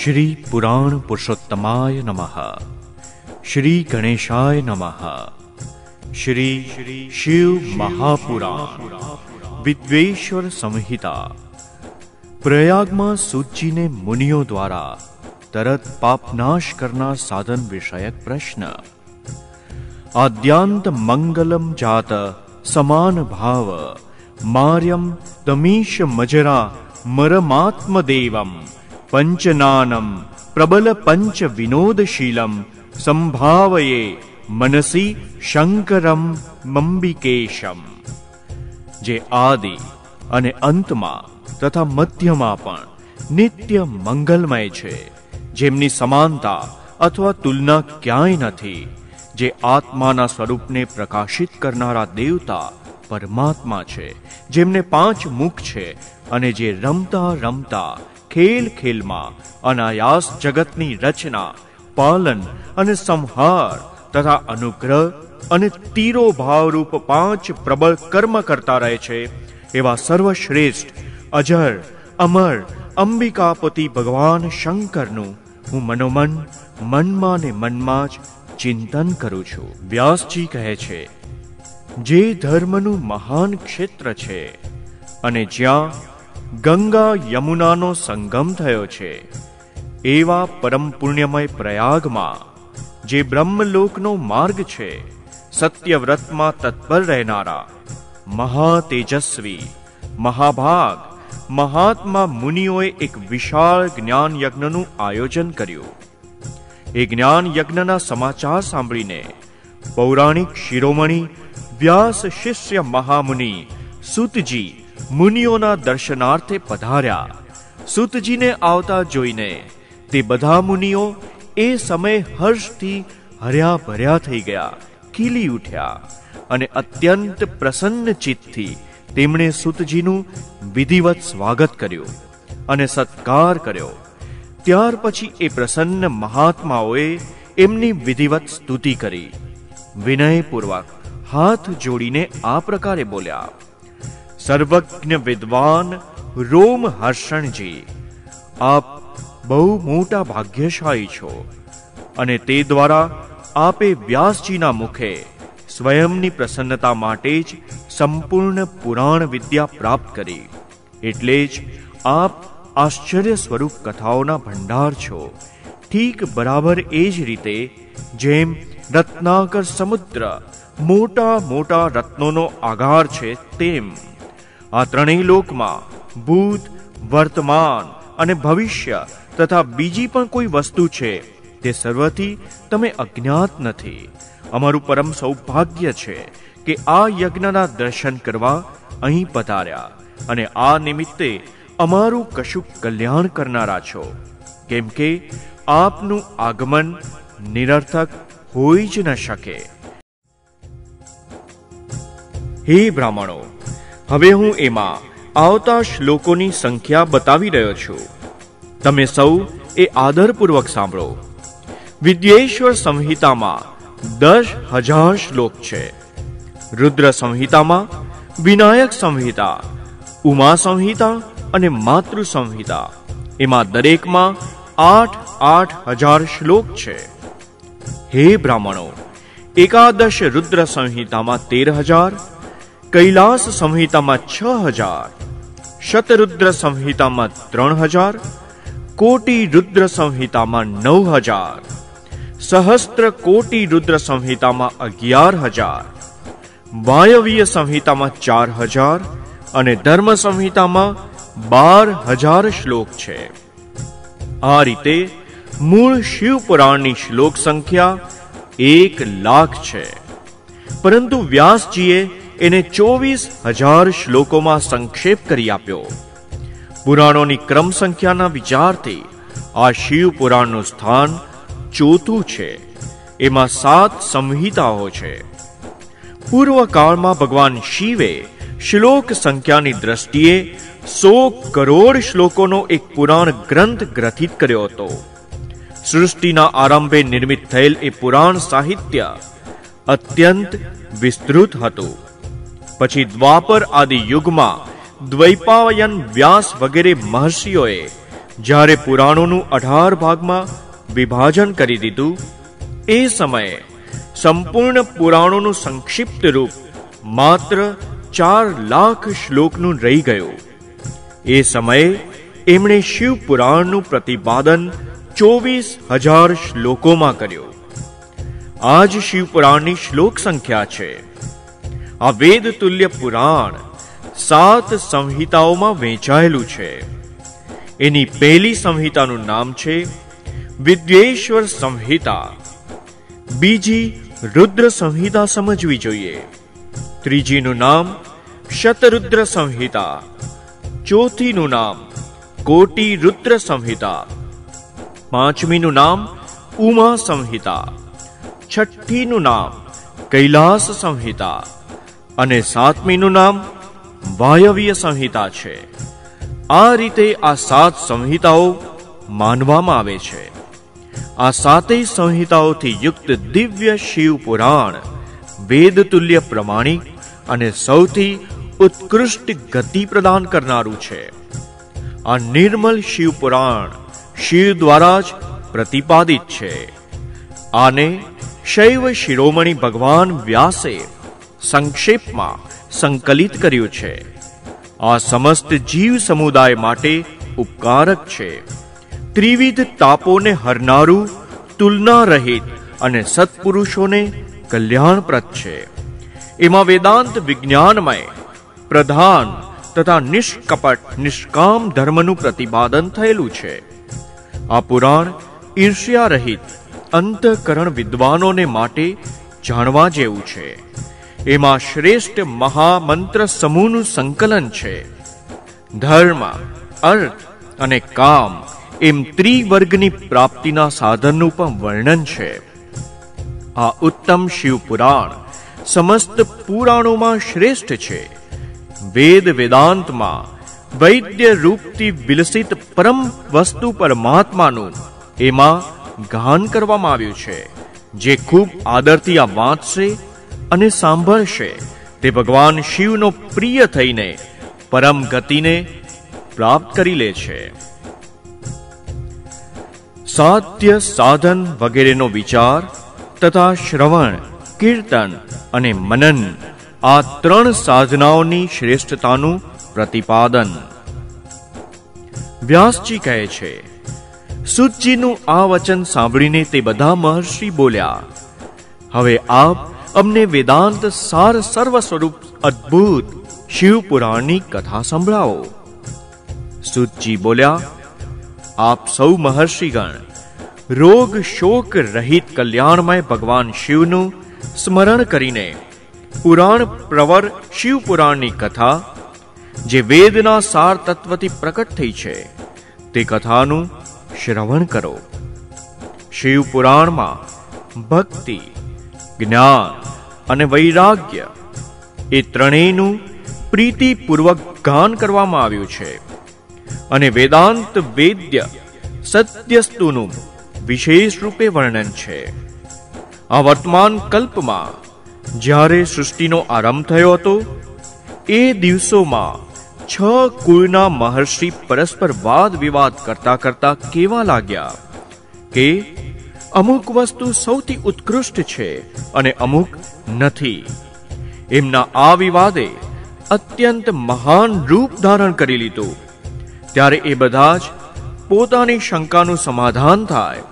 શ્રી પુરાણ પુરુષોત્તમાય નમઃ શ્રી ગણેશાય નમઃ શ્રી શિવ મહાપુરાણ વિદ્વેશ્વર સંહિતા પ્રયાગમાં સૂચિને મુનિઓ દ્વારા તરત પાપનાશ કરનાર સાધન વિષયક પ્રશ્ન આદ્યાંત મંગલમ જાત સમાન ભાવ માર્યમ તમીશ મજરા મરમાત્મદેવમ પંચનાનમ પ્રબલ પંચ વિનોદશીલમ સંભાવયે મનસી શંકરમ મંબિકેશમ જે આદિ અને અંતમાં તથા મધ્યમાં પણ નિત્ય મંગલમય છે, જેમની સમાનતા અથવા તુલના ક્યાંય નથી, જે આત્માના સ્વરૂપને પ્રકાશિત કરનારા દેવતા પરમાત્મા છે, જેમને પાંચ મુખ છે અને જે રમતા રમતા ખેલ ખેલમાં, અનાયાસ જગતની રચના, પાલન અને સંહાર તથા અનુગ્રહ અને તીરો ભાવરૂપ પાંચ પ્રબળ કર્મ કરતા રહે છે. એવા સર્વશ્રેષ્ઠ અજર, અમર, અંબિકાપતિ ભગવાન શંકરનું હું મનોમન, મનમાં ને મનમાં જ ચિંતન કરું છું. વ્યાસજી કહે છે, જે ધર્મનું મહાન ક્ષેત્ર છે અને જ્યાં ગંગા યમુનાનો સંગમ થયો છે. એવા પરમ પુણ્યમય પ્રયાગમાં, જે બ્રહ્મલોકનો માર્ગ છે, સત્યવ્રતમાં તત્પર રહેનારા, મહાતેજસ્વી, મહાભાગ, મહાત્મા મુનિઓએ એક વિશાળ જ્ઞાન યજ્ઞનું આયોજન કર્યું. એ જ્ઞાન યજ્ઞના સમાચાર સાંભળીને, પૌરાણિક શિરોમણી, વ્યાસ શિષ્ય મહામુનિ સુતજી મુનિઓના દર્શનાર્થે પધાર્યા. સુતજીને આવતા જોઈને તે બધા મુનિઓ એ સમય હર્ષથી હર્યા ભર્યા થઈ ગયા, ખીલી ઉઠ્યા અને અત્યંત પ્રસન્ન ચિત્તથી તેમણે સુતજીનું વિધિવત સ્વાગત કર્યું અને સત્કાર કર્યો. ત્યાર પછી એ પ્રસન્ન મહાત્માઓએ એમની વિધિવત સ્તુતિ કરી. વિનયપૂર્વક હાથ જોડીને આ પ્રકારે બોલ્યા સર્વજ્ઞ વિદ્વાન રોમ હર્ષણજી. આપ બહુ મોટા ભાગ્યશાળી છો અને તે દ્વારા આપે વ્યાસજીના મુખે સ્વયંની પ્રસન્નતા માટે જ સંપૂર્ણ પુરાણ વિદ્યા પ્રાપ્ત કરી. એટલે જ આપ આશ્ચર્ય સ્વરૂપ કથાઓના ભંડાર છો. ઠીક બરાબર એ જ રીતે જેમ રત્નાકર સમુદ્ર મોટા મોટા રત્નોનો આગાર છે તેમ આ ત્રણેય લોકમાં ભૂત, વર્તમાન અને ભવિષ્ય તથા બીજી પણ કોઈ વસ્તુ છે, તે સર્વથી તમે અજ્ઞાત નથી. અમારું પરમ સૌભાગ્ય છે કે આ યજ્ઞના દર્શન કરવા અહીં પધાર્યા અને આ નિમિત્તે અમારું કશુંક કલ્યાણ કરનારા છો. કેમ કે આપનું આગમન નિરર્થક હોઈ જ ન શકે. હે બ્રાહ્મણો હવે હું એમાં આવતા શ્લોકોની સંખ્યા બતાવી રહ્યો છું. તમે સૌ એ આદરપૂર્વક સાંભળો. વિદ્યેશ્વર સંહિતામાં દસ હજાર શ્લોક છે. રુદ્ર સંહિતામાં વિનાયક સંહિતા, ઉમા સંહિતા અને માતૃ સંહિતા. એમાં દરેકમાં આઠ આઠ હજાર શ્લોક છે. હે બ્રાહ્મણો, એકાદશ રુદ્ર સંહિતામાં તેર હજાર કૈલાસ સંહિતામાં છ હજાર, શતરુદ્ર સંહિતામાં ત્રણ હજાર, કોટી રુદ્ર સંહિતામાં નવ હજાર, સહસ્ત્ર કોટી રુદ્ર સંહિતામાં અગિયાર હજાર, વાયવીય સંહિતામાં ચાર હજાર અને ધર્મ સંહિતામાં બાર હજાર શ્લોક છે. આ રીતે મૂળ શિવપુરાણની શ્લોક સંખ્યા એક લાખ છે. પરંતુ વ્યાસજીએ એને ચોવીસ હજાર શ્લોકોમાં સંક્ષેપ કરી આપ્યો. પુરાણોની ક્રમ સંખ્યાના વિચારથી આ શિવ પુરાણનું સ્થાન ચોથું છે. એમાં સાત સંહિતાઓ છે. પૂર્વકાળમાં ભગવાન શિવે શ્લોક સંખ્યાની દ્રષ્ટિએ સો કરોડ શ્લોકોનો એક પુરાણ ગ્રંથ ગ્રથિત કર્યો હતો. સૃષ્ટિના આરંભે નિર્મિત થયેલ એ પુરાણ સાહિત્ય અત્યંત વિસ્તૃત હતું. પછી દ્વાપર આદિ યુગમાં દ્વૈપાયન વ્યાસ વગેરે મહર્ષિઓએ જ્યારે પુરાણોનું અઢાર ભાગમાં વિભાજન કરી દીધું, એ સમયે સંપૂર્ણ પુરાણોનું સંક્ષિપ્ત રૂપ માત્ર ચાર લાખ શ્લોકનું રહી ગયું. એ સમયે એમણે શિવ પુરાણનું પ્રતિપાદન ચોવીસ હજાર શ્લોકોમાં કર્યું. આજ શિવ પુરાણની શ્લોક સંખ્યા છે. આ વેદ તુલ્ય પુરાણ સાત સંહિતાઓમાં વહેંચાયેલું છે. એની પહેલી સંહિતાનું નામ છે વિદ્વેશ્વર સંહિતા. બીજી રુદ્ર સંહિતા સમજવી જોઈએ. ત્રીજીનું નામ શતરુદ્ર સંહિતા. ચોથીનું નામ કોટી રુદ્ર સંહિતા. પાંચમીનું નામ ઉમા સંહિતા. છઠ્ઠીનું નામ કૈલાસ સંહિતા. અને સાતમીનું નામ વાયવ્ય સંહિતા છે. આ રીતે આ સાત સંહિતાઓ માનવામાં આવે છે. આ સાતેય સંહિતાઓથી યુક્ત દિવ્ય શિવ પુરાણ વેદતુલ્ય પ્રમાણિક અને સૌથી ઉત્કૃષ્ટ ગતિ પ્રદાન કરનારું છે. આ નિર્મલ શિવ પુરાણ શિવ દ્વારા જ પ્રતિપાદિત છે. આને શૈવ શિરોમણી ભગવાન વ્યાસે સંક્ષેપમાં સંકલિત કર્યું છે. આ સમસ્ત જીવ સમુદાય માટે ઉપકારક છે. ત્રિવિધ તાપોને હરનારું, તુલના રહિત અને સત્પુરુષોને કલ્યાણપ્રદ છે. એમાં વેદાંત વિજ્ઞાનમય, પ્રધાન તથા નિષ્કપટ, નિષ્કામ ધર્મનું પ્રતિપાદન થયેલું છે. આ પુરાણ ઈર્ષ્યા રહિત, અંતકરણ વિદ્વાનોને માટે જાણવા જેવું છે. એમાં શ્રેષ્ઠ મહામંત્ર સમૂહનું સંકલન છે. ધર્મ, અર્થ અને કામ એમ ત્રિવર્ગની પ્રાપ્તિના સાધનનું પણ વર્ણન છે. આ ઉત્તમ શિવ પુરાણ સમસ્ત પુરાણોમાં શ્રેષ્ઠ છે. વેદ વેદાંતમાં વૈદ્ય રૂપથી વિલસિત પરમ વસ્તુ પરમાત્માનું એમાં ગાન કરવામાં આવ્યું છે, જે ખૂબ આદરથી આ વાંચશે અને સાંભળશે. તે ભગવાન શિવનો પ્રિય થઈને પરમ ગતિને પ્રાપ્ત કરી લે છે. સાધ્ય સાધન વગેરેનો વિચાર તથા શ્રવણ, કીર્તન અને મનન આ ત્રણ સાધનાઓની શ્રેષ્ઠતાનું પ્રતિપાદન. વ્યાસજી કહે છે સુતજીનું આ વચન સાંભળીને તે બધા મહર્ષિ બોલ્યા, હવે આપ અમને વેદાંત સાર સર્વ સ્વરૂપ અદ્ભુત શિવ પુરાણની કથા સંભળાવો. સુતજી બોલ્યા, આપ સૌ મહર્ષિગણ, રોગ શોક રહિત કલ્યાણમય ભગવાન શિવનું સ્મરણ કરીને પુરાણ પ્રવર શિવ પુરાણની કથા, જે વેદના સાર તત્વથી પ્રકટ થઈ છે, તે કથાનું શ્રવણ કરો. શિવ પુરાણમાં ભક્તિ જ્ઞાન અને વૈરાગ્ય એ ત્રણેયનું પ્રીતિપૂર્વક ગાન કરવામાં આવ્યું છે. અને વેદાંત વેદ્ય સત્યસ્તુનું વિશેષ રૂપે વર્ણન છે. આ વર્તમાન કલ્પમાં જ્યારે સૃષ્ટિનો આરંભ થયો હતો, એ દિવસોમાં છ કુળના મહર્ષિ પરસ્પર વાદ વિવાદ કરતા કરતા કેવા લાગ્યા કે અમુક વસ્તુ સૌથી ઉત્કૃષ્ટ છે અને અમુક નથી. એમના આ વિવાદે અત્યંત મહાન રૂપ ધારણ કરી લીધું. ત્યારે એ બધા જ પોતાની શંકાનું સમાધાન થાય.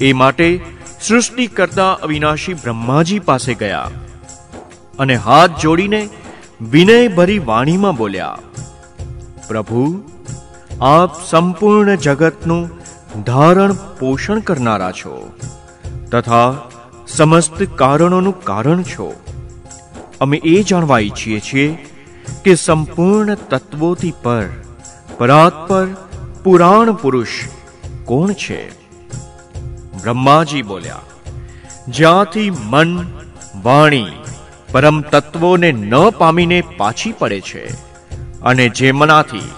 એ માટે સૃષ્ટિ કરતા અવિનાશી બ્રહ્માજી પાસે ગયા અને હાથ જોડીને વિનયભરી વાણીમાં બોલ્યા, પ્રભુ, આપ સંપૂર્ણ જગતનું ધારણ પોષણ કરનારા છો તથા સમસ્ત કારણોનું કારણ છો. અમે એ જાણવા ઈચ્છીએ છીએ કે સંપૂર્ણ તત્વોથી પર પરાત્પર પુરાણ પુરુષ કોણ છે? બ્રહ્માજી બોલ્યા, જ્યાંથી મન, વાણી, પરમ તત્વોને ન પામીને પાછી પડે છે અને જેમનાથી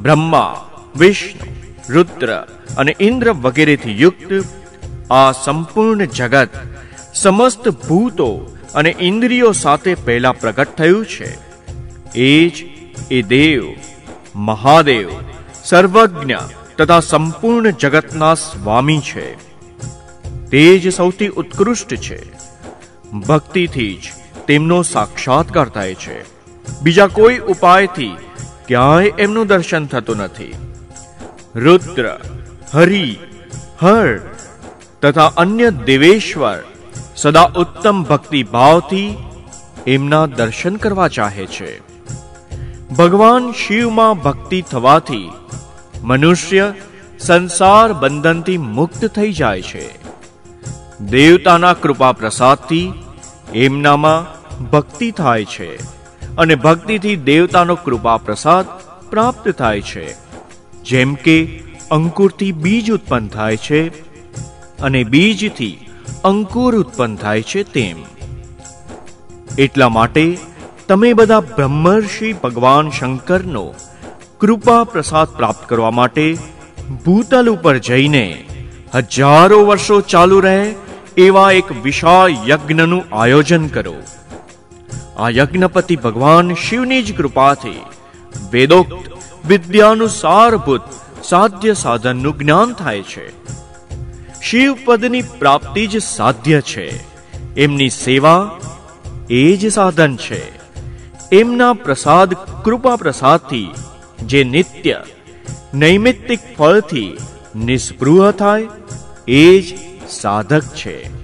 બ્રહ્મા, વિષ્ણુ રુદ્ર અને ઇન્દ્ર વગેરેથી યુક્ત આ સંપૂર્ણ જગત સમસ્ત ભૂતો અને ઇન્દ્રિયો સાથે પહેલા પ્રગટ થયું છે. એ જ એ દેવ, મહાદેવ, સર્વજ્ઞ તથા સંપૂર્ણ જગતના સ્વામી છે. તે જ સૌથી ઉત્કૃષ્ટ છે. ભક્તિથી જ તેમનો સાક્ષાત્કાર થાય છે. બીજા કોઈ ઉપાયથી ક્યાંય એમનું દર્શન થતું નથી. રુદ્ર, હરિ, હર તથા અન્ય દેવેશ્વર સદા ઉત્તમ ભક્તિ ભાવથી એમના દર્શન કરવા ચાહે છે. ભગવાન શિવમાં ભક્તિ થવાથી મનુષ્ય સંસાર બંધનથી મુક્ત થઈ જાય છે. દેવતાના કૃપા પ્રસાદથી એમનામાં ભક્તિ થાય છે અને ભક્તિથી દેવતાનો કૃપા પ્રસાદ પ્રાપ્ત થાય છે. જેમ કે અંકુરથી બીજ ઉત્પન્ન થાય છે અને બીજથી અંકુર ઉત્પન્ન થાય છે તેમ. એટલા માટે તમે બધા બ્રહ્મર્ષિ ભગવાન શંકરનો કૃપા પ્રસાદ પ્રાપ્ત કરવા માટે ભૂતલ ઉપર જઈને હજારો વર્ષો ચાલુ રહે એવા એક વિશાળ યજ્ઞનું આયોજન કરો. આ યજ્ઞપતિ ભગવાન શિવની જ કૃપાથી વેદોક્ત વિદ્યાનું સારભૂત સાધ્ય સાધનનું જ્ઞાન થાય છે. શિવપદની પ્રાપ્તિ જ સાધ્ય છે. એમની સેવા એ જ સાધન છે. એમના પ્રસાદ કૃપા પ્રસાદથી જે નિત્ય, નૈમિત્તિક ફળથી નિસ્પૃહ થાય, એ જ સાધક છે.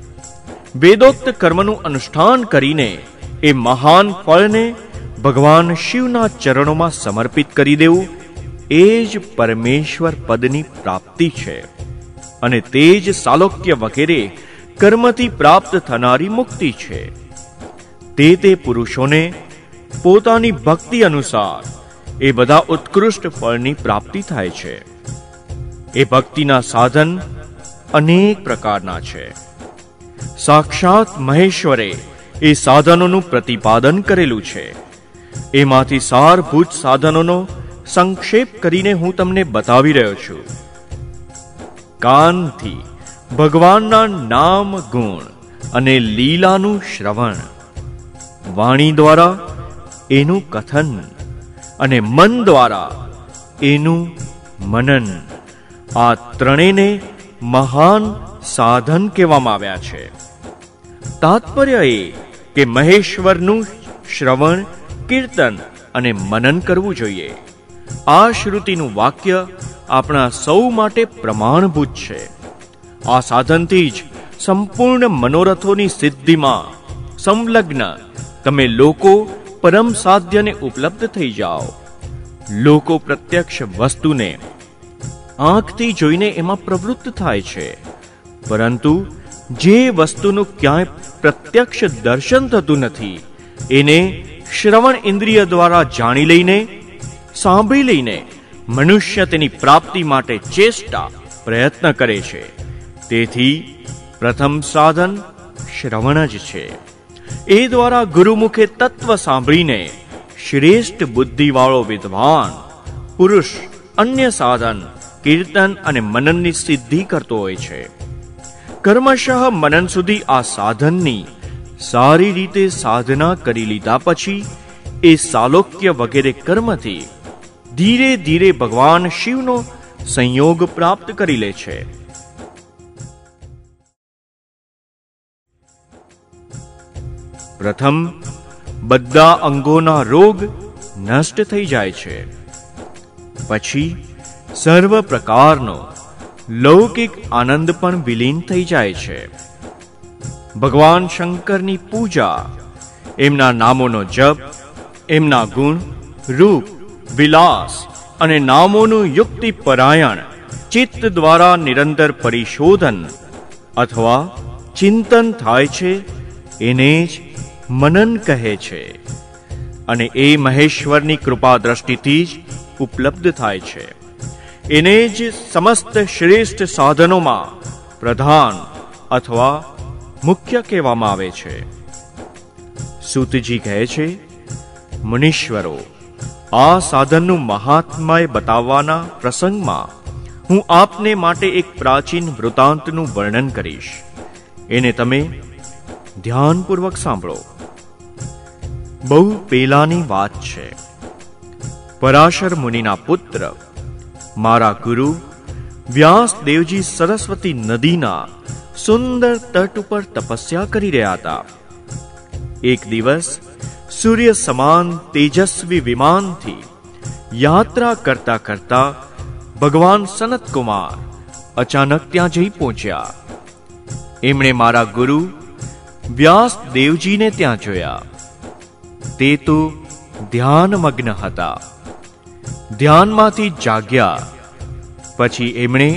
વેદોક્ત કર્મનું અનુષ્ઠાન કરીને એ મહાન ફળને ભગવાન શિવના ચરણોમાં સમર્પિત કરી દેવું એ જ પરમેશ્વર પદની પ્રાપ્તિ છે. અને તે જ સાલોક્ય વગેરે કર્મથી પ્રાપ્ત થનારી મુક્તિ છે. તે તે પુરુષોને પોતાની ભક્તિ અનુસાર એ બધા ઉત્કૃષ્ટ ફળની પ્રાપ્તિ થાય છે. એ ભક્તિના સાધન અનેક પ્રકારના છે. સાક્ષાત મહેશ્વરે એ સાધનોનું પ્રતિપાદન કરેલું છે. એમાંથી સારભૂત સાધનોનો સંક્ષેપ કરીને હું તમને બતાવી રહ્યો છું. કાનથી ભગવાનના નામ ગુણ અને લીલાનું શ્રવણ. વાણી દ્વારા એનું કથન અને મન દ્વારા એનું મનન. આ ત્રણેયને મહાન સાધન કહેવામાં આવ્યા છે. તાત્પર્ય એ કે મહેશ્વરનું શ્રવણ કીર્તન અને મનન કરવું જોઈએ. આ શ્રુતિનું વાક્ય આપણા સૌ માટે પ્રમાણભૂત છે. આ સાધનથી જ સંપૂર્ણ મનોરથોની સિદ્ધિમાં સંલગ્ન તમે લોકો પરમ સાધ્યને ઉપલબ્ધ થઈ જાઓ. લોકો પ્રત્યક્ષ વસ્તુને આંખથી જોઈને એમાં પ્રવૃત્ત થાય છે. પરંતુ જે વસ્તુનું ક્યાંય પ્રત્યક્ષ દર્શન થતું નથી, એને શ્રવણ ઇન્દ્રિય દ્વારા જાણી લઈને, સાંભળી લઈને મનુષ્ય તેની પ્રાપ્તિ માટે ચેષ્ટા પ્રયત્ન કરે છે. તેથી પ્રથમ સાધન શ્રવણ જ છે. એ દ્વારા ગુરુમુખે તત્વ સાંભળીને શ્રેષ્ઠ બુદ્ધિવાળો વિદ્વાન, પુરુષ, અન્ય સાધન, કીર્તન અને મનનની સિદ્ધિ કરતો હોય છે. કર્મશઃ મનન સુધી આ સાધનની સારી રીતે સાધના કરી લીધા પછી એ સાલોક્ય વગેરે કર્મથી ધીરે ધીરે ભગવાન શિવનો સંયોગ પ્રાપ્ત કરી લે છે. પ્રથમ, બધા અંગોના રોગ નષ્ટ થઈ જાય છે. પછી, સર્વ પ્રકારનો લૌકિક આનંદ પણ વિલીન થઈ જાય છે. ભગવાન શંકરની પૂજા. એમના નામોનો જપ, એમના ગુણ, રૂપ, વિલાસ અને નામોનું યુક્તિ પરાયણ ચિત્ત દ્વારા નિરંતર પરિશોધન અથવા ચિંતન થાય છે, એને જ મનન કહે છે. અને એ મહેશ્વરની કૃપા દ્રષ્ટિથી જ ઉપલબ્ધ થાય છે. એને જ સમસ્ત શ્રેષ્ઠ સાધનોમાં પ્રધાન અથવા મુખ્ય કહેવામાં આવે છે. સુતજી કહે છે, મુનીશ્વરો, આ સાધનનું મહાત્માય બતાવવાના પ્રસંગમાં હું આપને માટે એક પ્રાચીન વૃતાંતનું વર્ણન કરીશ. એને તમે ધ્યાનપૂર્વક સાંભળો. બહુ પેલાની વાત છે. પરાશર મુનિના પુત્ર, મારા ગુરુ વ્યાસ દેવજી સરસ્વતી નદીના સુંદર તટ ઉપર તપસ્યા કરી રહ્યા હતા એક દિવસ સૂર્ય સમાન તેજસ્વી વિમાનથી યાત્રા કરતા કરતા ભગવાન સનત કુમાર અચાનક ત્યાં જઈ પહોંચ્યા એમણે મારા ગુરુ વ્યાસ દેવજીને ત્યાં જોયા તે તો ધ્યાનમગ્ન હતા ધ્યાનમાંથી જાગ્યા પછી એમણે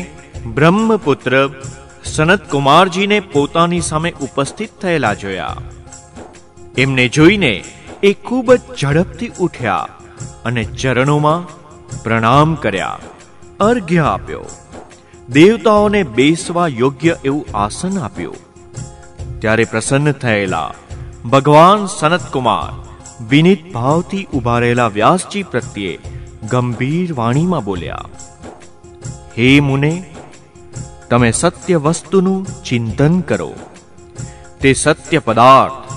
બ્રહ્મપુત્ર સનત કુમારજીને પોતાની સામે ઉપસ્થિત થયેલા જોયા. એમને જોઈને એ ખૂબ જ ઝડપથી ઉઠ્યા અને ચરણોમાં પ્રણામ કર્યા, અર્ઘ્ય આપ્યો. દેવતાઓને બેસવા યોગ્ય એવું આસન આપ્યું. ત્યારે પ્રસન્ન થયેલા ભગવાન સનતકુમાર વિનિત ભાવથી ઊભા રહેલા વ્યાસજી પ્રત્યે ગંભીર વાણીમાં બોલ્યા, હે મુને તમે સત્ય વસ્તુનું ચિંતન કરો. તે સત્ય પદાર્થ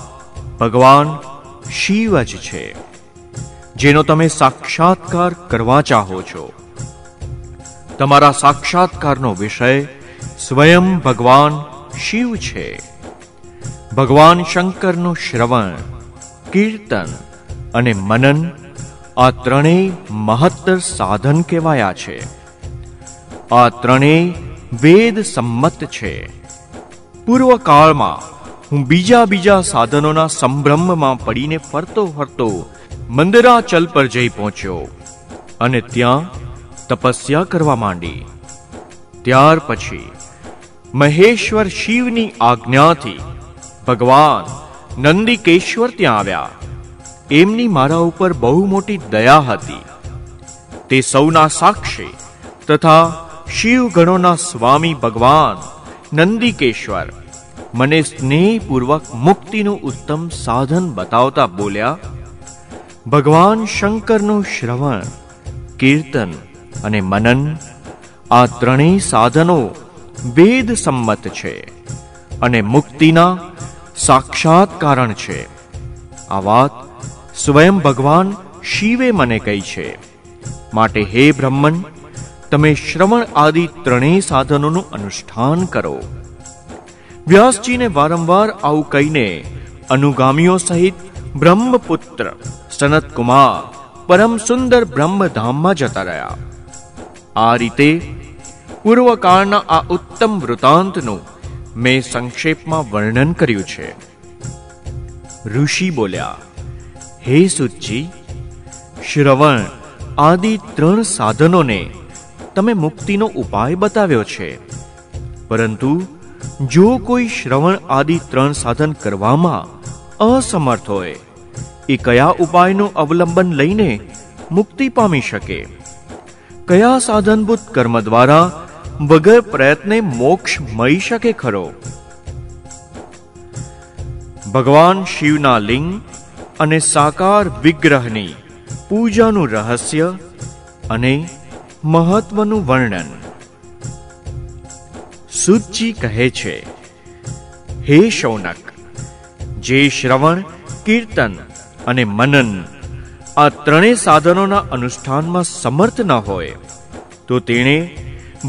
ભગવાન શિવ જ છે, જેનો તમે સાક્ષાત્કાર કરવા ચાહો છો. તમારા સાક્ષાત્કારનો વિષય સ્વયં ભગવાન શિવ છે. ભગવાન શંકરનું શ્રવણ, કીર્તન અને મનન આ ત્રણેય મહત્તર સાધન કહેવાયા છે. આ ત્રણેય વેદ સંમત છે. પૂર્વકાળમાં હું બીજા બીજા સાધનોના સંભ્રમમાં પડીને ફરતો ફરતો મંદરાચલ પર જઈ પહોંચ્યો અને ત્યાં તપસ્યા કરવા માંડી. ત્યાર પછી મહેશ્વર શિવની આજ્ઞાથી ભગવાન નંદિકેશ્વર ત્યાં આવ્યા. એમની મારા ઉપર બહુ મોટી દયા હતી. તે સૌના સાક્ષી તથા શિવગણોના સ્વામી ભગવાન નંદિકેશ્વર. મને સ્નેહપૂર્વક મુક્તિનું ઉત્તમ સાધન બતાવતા બોલ્યા, ભગવાન શંકરનું શ્રવણ, કીર્તન અને મનન આ ત્રણેય સાધનો વેદ સંમત છે અને મુક્તિના સાક્ષાત કારણ છે. આ વાત સ્વયં ભગવાન શિવે મને કહી છે. માટે હે બ્રહ્મન તમે શ્રવણ આદિ ત્રણેય સાધનોનું અનુષ્ઠાન કરો. વ્યાસજીને વારંવાર આવું કહીને અનુગામીઓ સહિત બ્રહ્મપુત્ર સનતકુમાર પરમ સુંદર બ્રહ્મધામમાં જતા રહ્યા. આ રીતે પૂર્વકાળના આ ઉત્તમ વૃતાંતનું મેં સંક્ષેપમાં વર્ણન કર્યું છે. ઋષિ બોલ્યા, હે સુચી શ્રવણ આદિ ત્રણ સાધનોને તમે મુક્તિનો ઉપાય બતાવ્યો છે. પરંતુ જો કોઈ શ્રવણ આદિ ત્રણ સાધન કરવામાં અસમર્થ હોય, એ કયા ઉપાયનું અવલંબન લઈને મુક્તિ પામી શકે? કયા સાધનભૂત કર્મ દ્વારા વગર પ્રયત્ને મોક્ષ મળી શકે ખરો? ભગવાન શિવના લિંગ અને સાકાર વિગ્રહની પૂજાનું રહસ્ય અને મહત્વનું વર્ણન. સુચિ કહે છે, હે શૌનક, જે શ્રવણ, કીર્તન અને મનન આ ત્રણેય સાધનોના અનુષ્ઠાનમાં સમર્થ ન હોય, તો તેણે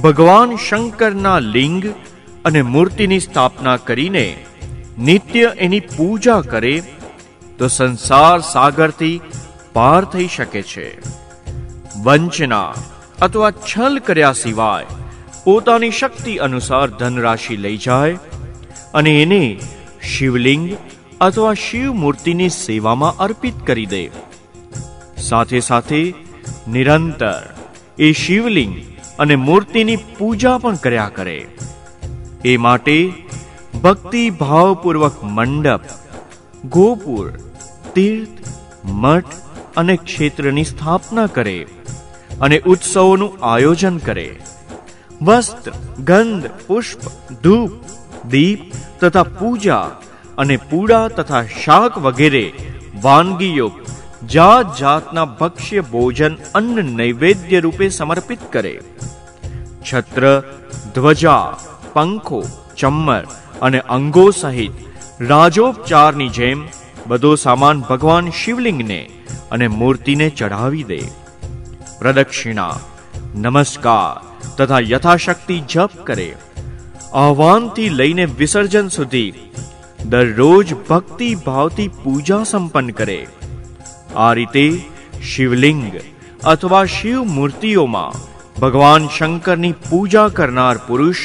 ભગવાન શંકરના લિંગ અને મૂર્તિની સ્થાપના કરીને નિત્ય એની પૂજા કરે, તો સંસાર સાગરથી પાર થઈ શકે છે. વંચના અથવા છલ કર્યા સિવાય પોતાની શક્તિ અનુસાર ધનરાશિ લઈ જાય અને એને શિવલિંગ અથવા શિવ મૂર્તિની સેવામાં અર્પિત કરી દે. સાથે સાથે નિરંતર એ શિવલિંગ અને મૂર્તિની પૂજા પણ કર્યા કરે. એ માટે ભક્તિ ભાવપૂર્વક મંડપ, ગોપુર, તીર્થ, મઠ અને ક્ષેત્રની સ્થાપના કરે. અને ઉત્સવોનું આયોજન કરે. વસ્ત્ર, ગંધ, પુષ્પ, ધૂપ, દીપ તથા પૂજા અને પૂડા તથા શાક વગેરે વાનગીઓ જાત જાતના ભક્ષ્ય ભોજન અન્ન નૈવેદ્ય રૂપે સમર્પિત કરે. છત્ર, ધ્વજા, પંખો, ચમ્મર અને અંગો સહિત રાજોપચારની જેમ બધો સામાન ભગવાન શિવલિંગને અને મૂર્તિને ચઢાવી દે. પ્રદક્ષિણા નમસ્કાર તથા યથાશક્તિ જપ કરે આહવાનથી લઈને વિસર્જન સુધી દરરોજ ભક્તિ ભાવથી પૂજા સંપન્ન કરે આ રીતે શિવલિંગ અથવા શિવ મૂર્તિઓમાં ભગવાન શંકરની પૂજા કરનાર પુરુષ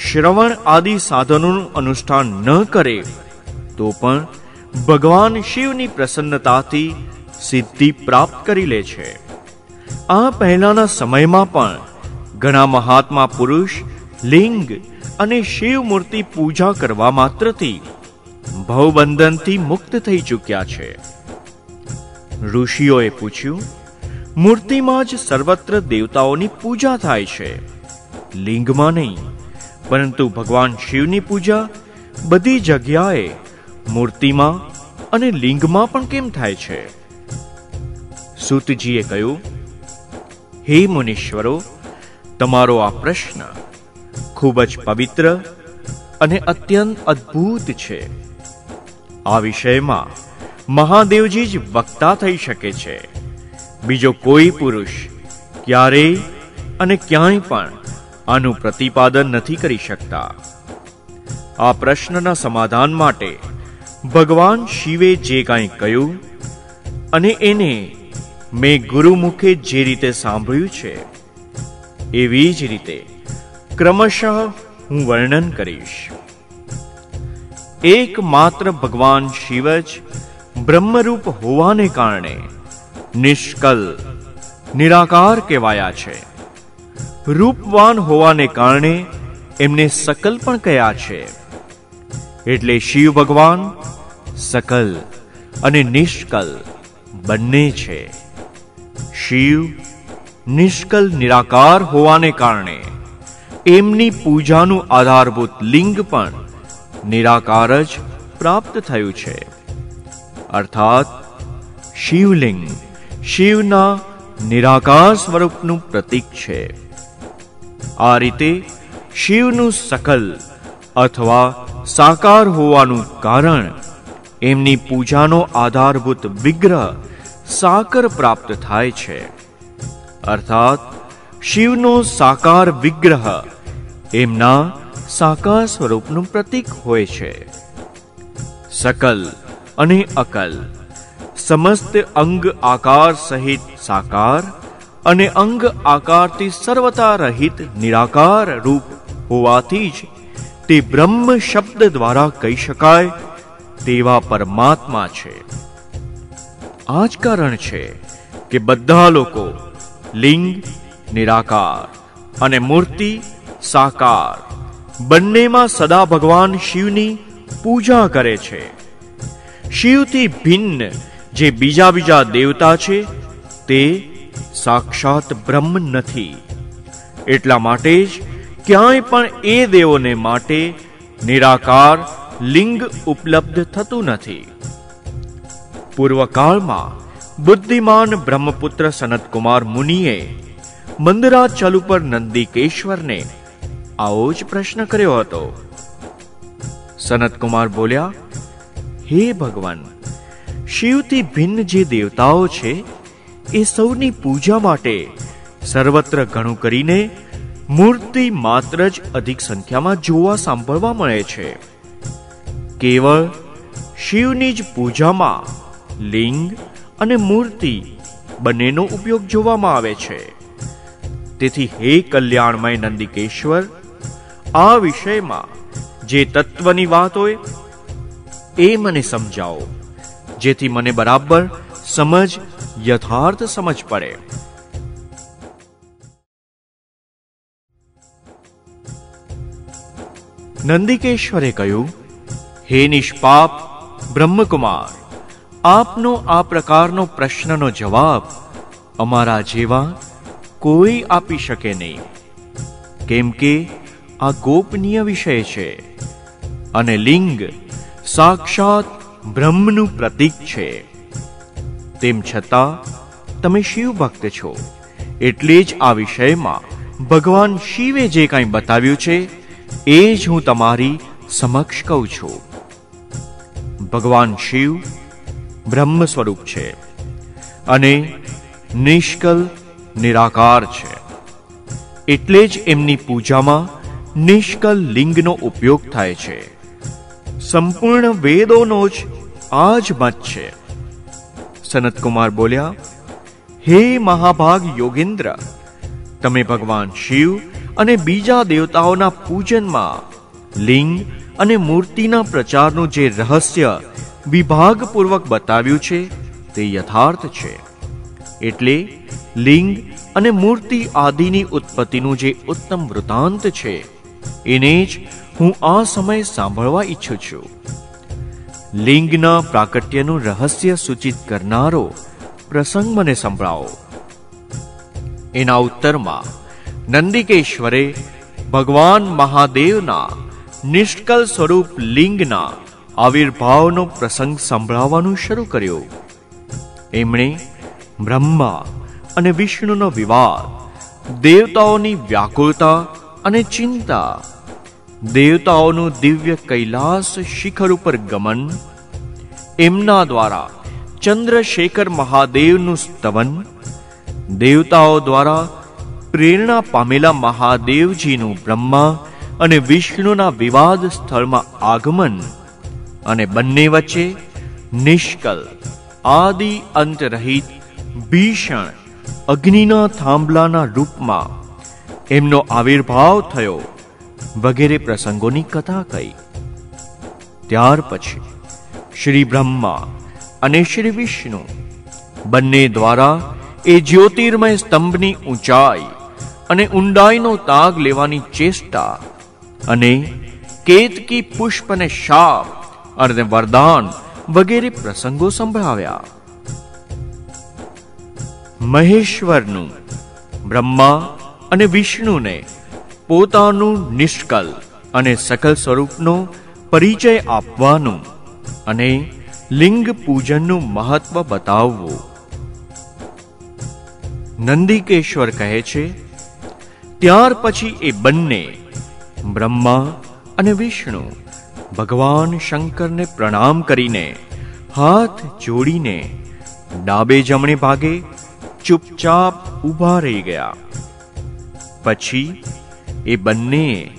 શ્રવણ આદિ સાધનોનું અનુષ્ઠાન ન કરે તો પણ ભગવાન શિવની પ્રસન્નતાથી સિદ્ધિ પ્રાપ્ત કરી લે છે આ પહેલાના સમયમાં પણ ઘણા મહાત્મા પુરુષ, લિંગ અને શિવ મૂર્તિ પૂજા કરવા માત્રથી ભવબંધનથી મુક્ત થઈ ચૂક્યા છે. ઋષિઓએ પૂછ્યું, મૂર્તિમાં જ સર્વત્ર દેવતાઓની પૂજા થાય છે? લિંગમાં નહીં, પરંતુ ભગવાન શિવની પૂજા બધી જગ્યાએ મૂર્તિમાં અને લિંગમાં પણ કેમ થાય છે? સુતજીએ કહ્યું હે મુનીશ્વરો, તમારો આ પ્રશ્ન ખૂબ જ પવિત્ર અને અત્યંત અદ્ભુત છે. આ વિષયમાં મહાદેવજી જ વક્તા થઈ શકે છે. બીજો કોઈ પુરુષ ક્યારેય અને ક્યાંય પણ આનું પ્રતિપાદન નથી કરી શકતા. આ પ્રશ્નના સમાધાન માટે ભગવાન શિવે જે કાંઈ કહ્યું અને એને મેં ગુરુમુખે જે રીતે સાંભળ્યું છે, એવી જ રીતે ક્રમશઃ હું વર્ણન કરીશ. એકમાત્ર ભગવાન શિવ જ બ્રહ્મરૂપ હોવાને કારણે નિષ્કલ, નિરાકાર કહેવાયા છે. રૂપવાન હોવાને કારણે એમને સકલ પણ કયા છે. એટલે શિવ ભગવાન સકલ અને નિષ્કલ બંને છે. શિવ નિષ્કલ નિરાકાર હોવાને કારણે એમની પૂજાનું આધારભૂત લિંગ પણ નિરાકાર જ પ્રાપ્ત થયું છે. અર્થાત, શિવલિંગ શિવના નિરાકાર સ્વરૂપનું પ્રતીક છે. આ રીતે શિવનું સકલ અથવા સાકાર હોવાનું કારણ એમની પૂજાનો આધારભૂત વિગ્રહ સાકર પ્રાપ્ત થાય છે. અર્થાત, શિવનો સાકાર વિગ્રહ એમના સાકાર સ્વરૂપનું પ્રતીક હોય છે. સકલ અને અકલ, સમસ્ત અંગ આકાર સહિત સાકાર અને અંગ આકારથી સર્વતા રહિત નિરાકાર રૂપ હોવાથી જ તે બ્રહ્મ શબ્દ દ્વારા કહી શકાય તેવા પરમાત્મા છે. આ જ કારણ છે કે બધા લોકો લિંગ, નિરાકાર અને મૂર્તિ, સાકાર બંનેમાં સદા ભગવાન શિવની પૂજા કરે છે. શિવથી ભિન્ન જે બીજા બીજા દેવતા છે, તે સાક્ષાત બ્રહ્મ નથી. એટલા માટે જ ક્યાંય પણ એ દેવોને માટે નિરાકાર, લિંગ ઉપલબ્ધ થતું નથી. પૂર્વકાળમાં બુદ્ધિમાન બ્રહ્મપુત્ર સનતકુમાર મુનિએ મંદરાચલ ઉપર નંદિકેશ્વરને આવો જ પ્રશ્ન કર્યો હતો. સનતકુમાર બોલ્યા, હે ભગવાન, શિવથી ભિન્ન જે દેવતાઓ છે, એ સૌની પૂજા માટે સર્વત્ર ઘણું કરીને મૂર્તિ માત્ર જ અધિક સંખ્યામાં જોવા સાંભળવા મળે છે. કેવળ શિવની જ પૂજામાં લિંગ અને મૂર્તિ બંનેનો ઉપયોગ જોવામાં આવે છે. તેથી હે કલ્યાણમય નંદિકેશ્વર, આ વિષયમાં જે તત્વની વાત હોય, એ મને સમજાવો, જેથી મને બરાબર સમજ, યથાર્થ સમજ પડે. નંદિકેશ્વરે કહ્યું, હે નિષ્પાપ બ્રહ્મકુમાર આપનો આ પ્રકારનો પ્રશ્નનો જવાબ અમારા જેવા કોઈ આપી શકે નહીં. કેમ કે આ ગોપનીય વિષય છે અને લિંગ સાક્ષાત બ્રહ્મનું પ્રતીક છે. તેમ છતાં તમે શિવ ભક્ત છો, એટલે જ આ વિષયમાં ભગવાન શિવે જે કાંઈ બતાવ્યું છે, એ જ હું તમારી સમક્ષ કહું છું. ભગવાન શિવ બ્રહ્મ સ્વરૂપ છે અને નિષ્કલ, નિરાકાર છે. એટલે જ એમની પૂજામાં નિષ્કલ લિંગનો ઉપયોગ થાય છે. સંપૂર્ણ વેદોનો જ આ જ મત છે. સનતકુમાર બોલ્યા, હે મહાભાગ યોગેન્દ્ર, તમે ભગવાન શિવ અને બીજા દેવતાઓના પૂજનમાં લિંગ અને મૂર્તિના પ્રચારનું જે રહસ્ય વિભાગપૂર્વક બતાવ્યું છે, તે યથાર્થ છે. એટલે, લિંગ અને મૂર્તિ આદિની ઉત્પત્તિનું જે ઉત્તમ વૃતાંત છે, એને જ હું આ સમય સાંભળવા ઈચ્છું છું. લિંગના પ્રાકટ્યનું રહસ્ય સૂચિત કરનારો પ્રસંગ મને સંભળાવો. એના ઉત્તરમાં, નંદિકેશ્વરે ભગવાન મહાદેવના નિષ્કલ સ્વરૂપ લિંગના આવિર્ભાવનો પ્રસંગ સંભળાવવાનું શરૂ કર્યું. એમણે બ્રહ્મા અને વિષ્ણુનો વિવાદ, દેવતાઓની વ્યાકુળતા અને ચિંતા, દેવતાઓનું દિવ્ય કૈલાસ શિખર ઉપર ગમન, એમના દ્વારા ચંદ્રશેખર મહાદેવનું સ્તવન, દેવતાઓ દ્વારા પ્રેરણા પામેલા મહાદેવજીનું બ્રહ્મા અને વિષ્ણુના વિવાદ સ્થળમાં આગમન અને બંને વચ્ચે નિષ્કલ, આદિ અંત રહિત ભીષણ, અગ્નિના થાંભલાના રૂપમાં એમનો આવિર્ભાવ થયો વગેરે પ્રસંગોની કથા કહી. ત્યાર પછી શ્રી બ્રહ્મા અને શ્રી વિષ્ણુ બંને દ્વારા એ જ્યોતિર્મય સ્તંભની ઊંચાઈ અને ઊંડાઈનો તાગ લેવાની ચેષ્ટા અને કેતકી પુષ્પ અને શાપ અને વરદાન વગેરે પ્રસંગો સંભળાવ્યા. મહેશ્વરનું, બ્રહ્મા અને વિષ્ણુને પોતાનું નિષ્કલ અને સકલ સ્વરૂપનો પરિચય આપવાનું અને લિંગ પૂજનનું મહત્વ બતાવવું. નંદિકેશ્વર કહે છે, ત્યાર પછી એ બંને બ્રહ્મા અને વિષ્ણુ ભગવાન શંકરને પ્રણામ કરીને હાથ જોડીને ડાબે જમણે ભાગે ચૂપચાપ ઊભા રહી ગયા. પછી એ બંને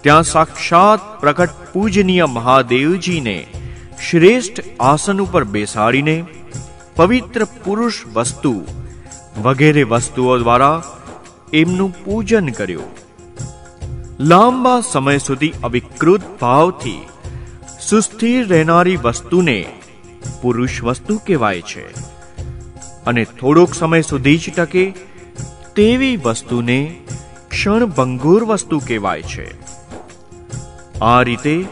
ત્યાં સાક્ષાત પ્રકટ પૂજનીય મહાદેવજીને શ્રેષ્ઠ આસન ઉપર બેસાડીને પવિત્ર પુરુષ વસ્તુ વગેરે વસ્તુઓ દ્વારા એમનું પૂજન કર્યું. લાંબા સમય સુધી અવિકૃત ભાવથી સુસ્થિર રહેનારી વસ્તુને પુરુષ વસ્તુ કહેવાય છે. અને થોડોક સમય સુધી જ ટકે તેવી વસ્તુને ક્ષણભંગુર વસ્તુ કહેવાય છે. આ રીતે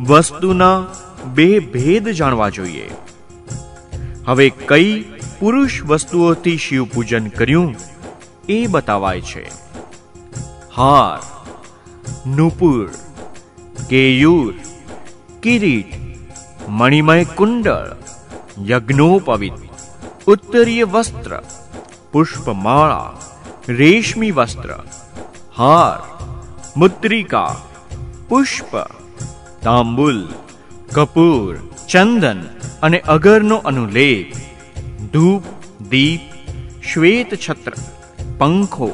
વસ્તુના બે ભેદ જાણવા જોઈએ. હવે કઈ પુરુષ વસ્તુઓથી શિવ પૂજન કર્યું એ બતાવાય છે. હાર, નુપુર, કેયુર કિરીટ, મણિમય કુંડળ, યજ્ઞોપવિત, ઉત્તરીય વસ્ત્ર, પુષ્પમાળા, રેશમી વસ્ત્ર, હાર મુદ્રિકા પુષ્પ, તાંબુલ, કપૂર, ચંદન અને અગરનો અનુલેખ ધૂપ, દીપ, શ્વેત છત્ર, પંખો,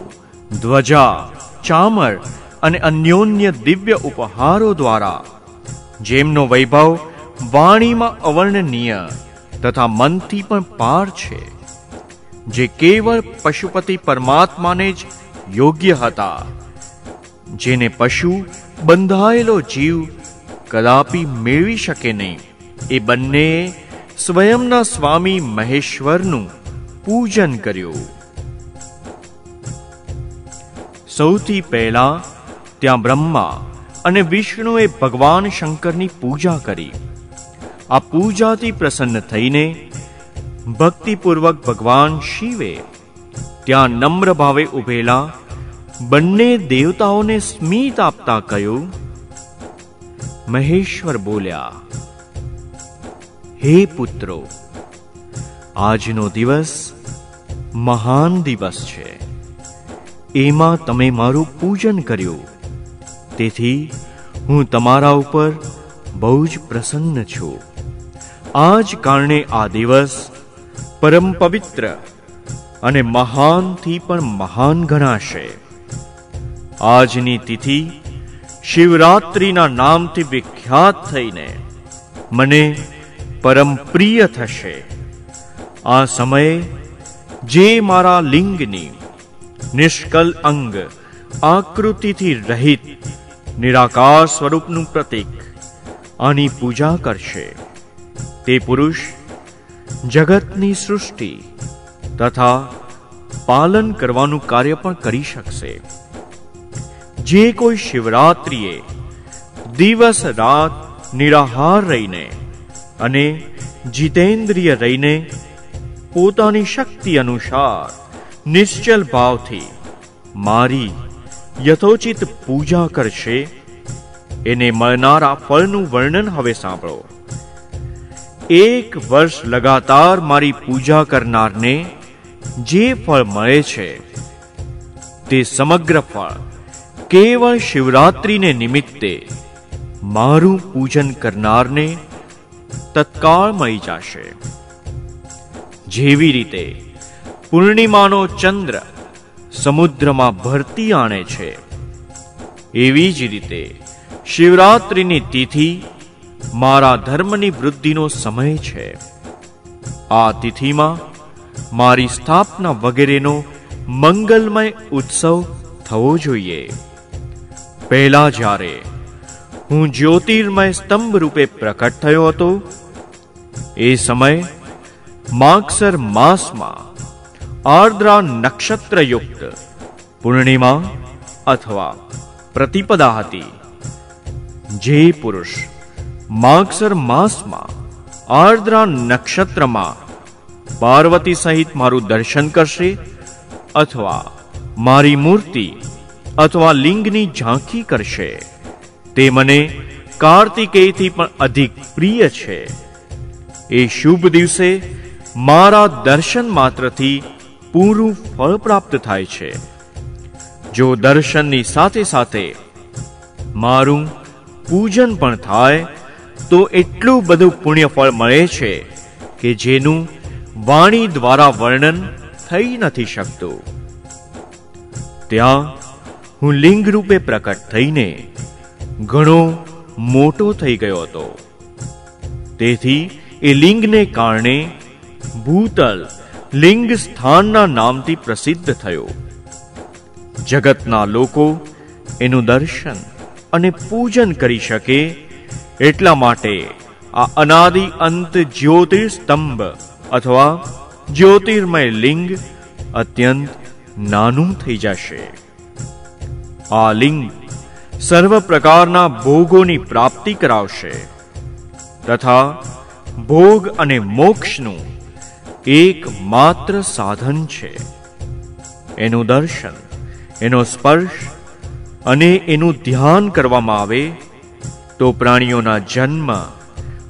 ધ્વજા, ચામર અને અન્યોન્ય દિવ્ય ઉપહારો દ્વારા જેમનો વૈભવ વાણીમાં અવર્ણનીય તથા મનથી પણ પાર છે, જે કેવળ પશુપતિ પરમાત્માને જ યોગ્ય હતા, જેને પશુ બંધાયેલો જીવ કદાપી મેળવી શકે નહીં. એ બંને સ્વયંના સ્વામી મહેશ્વરનું પૂજન કર્યું. સૌથી પહેલા ત્યાં બ્રહ્મા અને વિષ્ણુએ ભગવાન શંકરની પૂજા કરી. આ પૂજાથી પ્રસન્ન થઈને ભક્તિપૂર્વક ભગવાન શિવે. ત્યાં નમ્ર ભાવે ઉભેલા બંને દેવતાઓને સ્મિત આપતા કહ્યું, મહેશ્વર બોલ્યા, હે પુત્રો, આજનો દિવસ મહાન દિવસ છે. એમાં તમે મારું પૂજન કર્યું. તેથી હું તમારા ઉપર બહુ જ પ્રસન્ન છું. આ જ કારણે આ દિવસ પરમ પવિત્ર અને મહાનથી પણ મહાન ગણાશે. આજની તિથિ શિવરાત્રિના નામથી વિખ્યાત થઈને મને પરમ પ્રિય થશે. આ સમયે જે મારા લિંગની નિષ્કલ અંગ આકૃતિથી રહિત નિરાકાર સ્વરૂપનું પ્રતીક. આની પૂજા કરશે. તે પુરુષ જગતની સૃષ્ટિ તથા પાલન કરવાનું કાર્ય પણ કરી શકશે. જે કોઈ શિવરાત્રિએ દિવસ રાત નિરાહાર રહીને અને જીતેન્દ્રિય રહીને પોતાની શક્તિ અનુસાર નિશ્ચલ ભાવથી મારી યથોચિત પૂજા કરશે. એને મળનારા ફળનું વર્ણન હવે સાંભળો. એક વર્ષ લગાતાર મારી પૂજા કરનારને જે ફળ મળે છે, તે સમગ્ર ફળ કેવળ શિવરાત્રીને નિમિત્તે મારું પૂજન કરનારને તત્કાળ મળી જશે. જેવી રીતે પૂર્ણિમાનો ચંદ્ર સમુદ્રમાં ભરતી આણે છે. એવી જ રીતે શિવરાત્રિની તિથિ મારા ધર્મની વૃદ્ધિનો સમય છે. આ તિથિમાં મારી સ્થાપના વગેરેનો મંગલમય ઉત્સવ થવો જોઈએ. પહેલા જ્યારે હું જ્યોતિર્મય સ્તંભ રૂપે પ્રકટ થયો હતો, એ સમય માગસર માસમાં આર્દ્રા નક્ષત્રયુક્ત પૂર્ણિમા અથવા પ્રતિપદા હતી જે પુરુષ માગસર માસમાં આર્દ્રા નક્ષત્રમાં પાર્વતી સહિત મારું દર્શન કરશે અથવા મારી મૂર્તિ અથવા લિંગની ઝાંખી કરશે તે મને કાર્તિકેયથી પણ અધિક પ્રિય છે એ શુભ દિવસે મારા દર્શન માત્રથી પૂરું ફળ પ્રાપ્ત થાય છે. જો દર્શનની સાથે સાથે મારું પૂજન પણ થાય, તો એટલું બધું પુણ્ય ફળ મળે છે કે જેનું વાણી દ્વારા વર્ણન થઈ નથી શકતું. ત્યાં હું લિંગ રૂપે પ્રકટ થઈને ઘણો મોટો થઈ ગયો હતો. તેથી એ લિંગને કારણે ભૂતલ લિંગ સ્થાનના નામથી પ્રસિદ્ધ થયો. જગતના લોકો એનું દર્શન અને પૂજન કરી શકે એટલા માટે આ અનાદિ અંત જ્યોતિર્સ્તંભ અથવા જ્યોતિર્મય લિંગ અત્યંત નાનું થઈ જશે. આ લિંગ સર્વ પ્રકારના ભોગોની પ્રાપ્તિ કરાવશે તથા ભોગ અને મોક્ષનું એક માત્ર સાધન છે. એનું દર્શન, એનો સ્પર્શ અને એનું ધ્યાન કરવામાં આવે તો પ્રાણીઓના જન્મ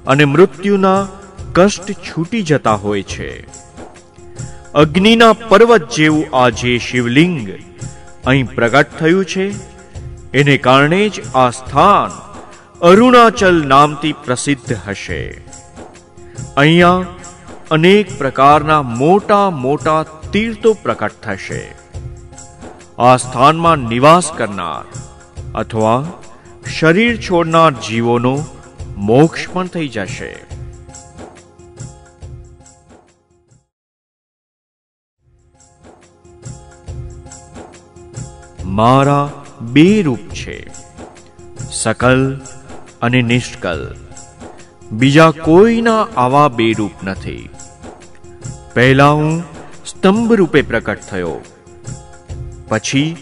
અને મૃત્યુના કષ્ટ છૂટી જતા હોય છે. અગ્નિના પર્વત જેવું આ જે શિવલિંગ અહીં પ્રગટ થયું છે, એને કારણે જ આ સ્થાન અરુણાચલ નામથી પ્રસિદ્ધ હશે. અહીંયા અનેક પ્રકારના મોટા મોટા તીર્થો પ્રકટ થશે. આ સ્થાનમાં નિવાસ કરનાર અથવા શરીર છોડનાર જીવોનો મોક્ષ પણ થઈ જશે. મારા બે રૂપ છે. સકલ અને નિષ્કલ. બીજા કોઈના આવા બે રૂપ નથી. પહેલા હું સ્તંભ રૂપે પ્રકટ થયો. પછી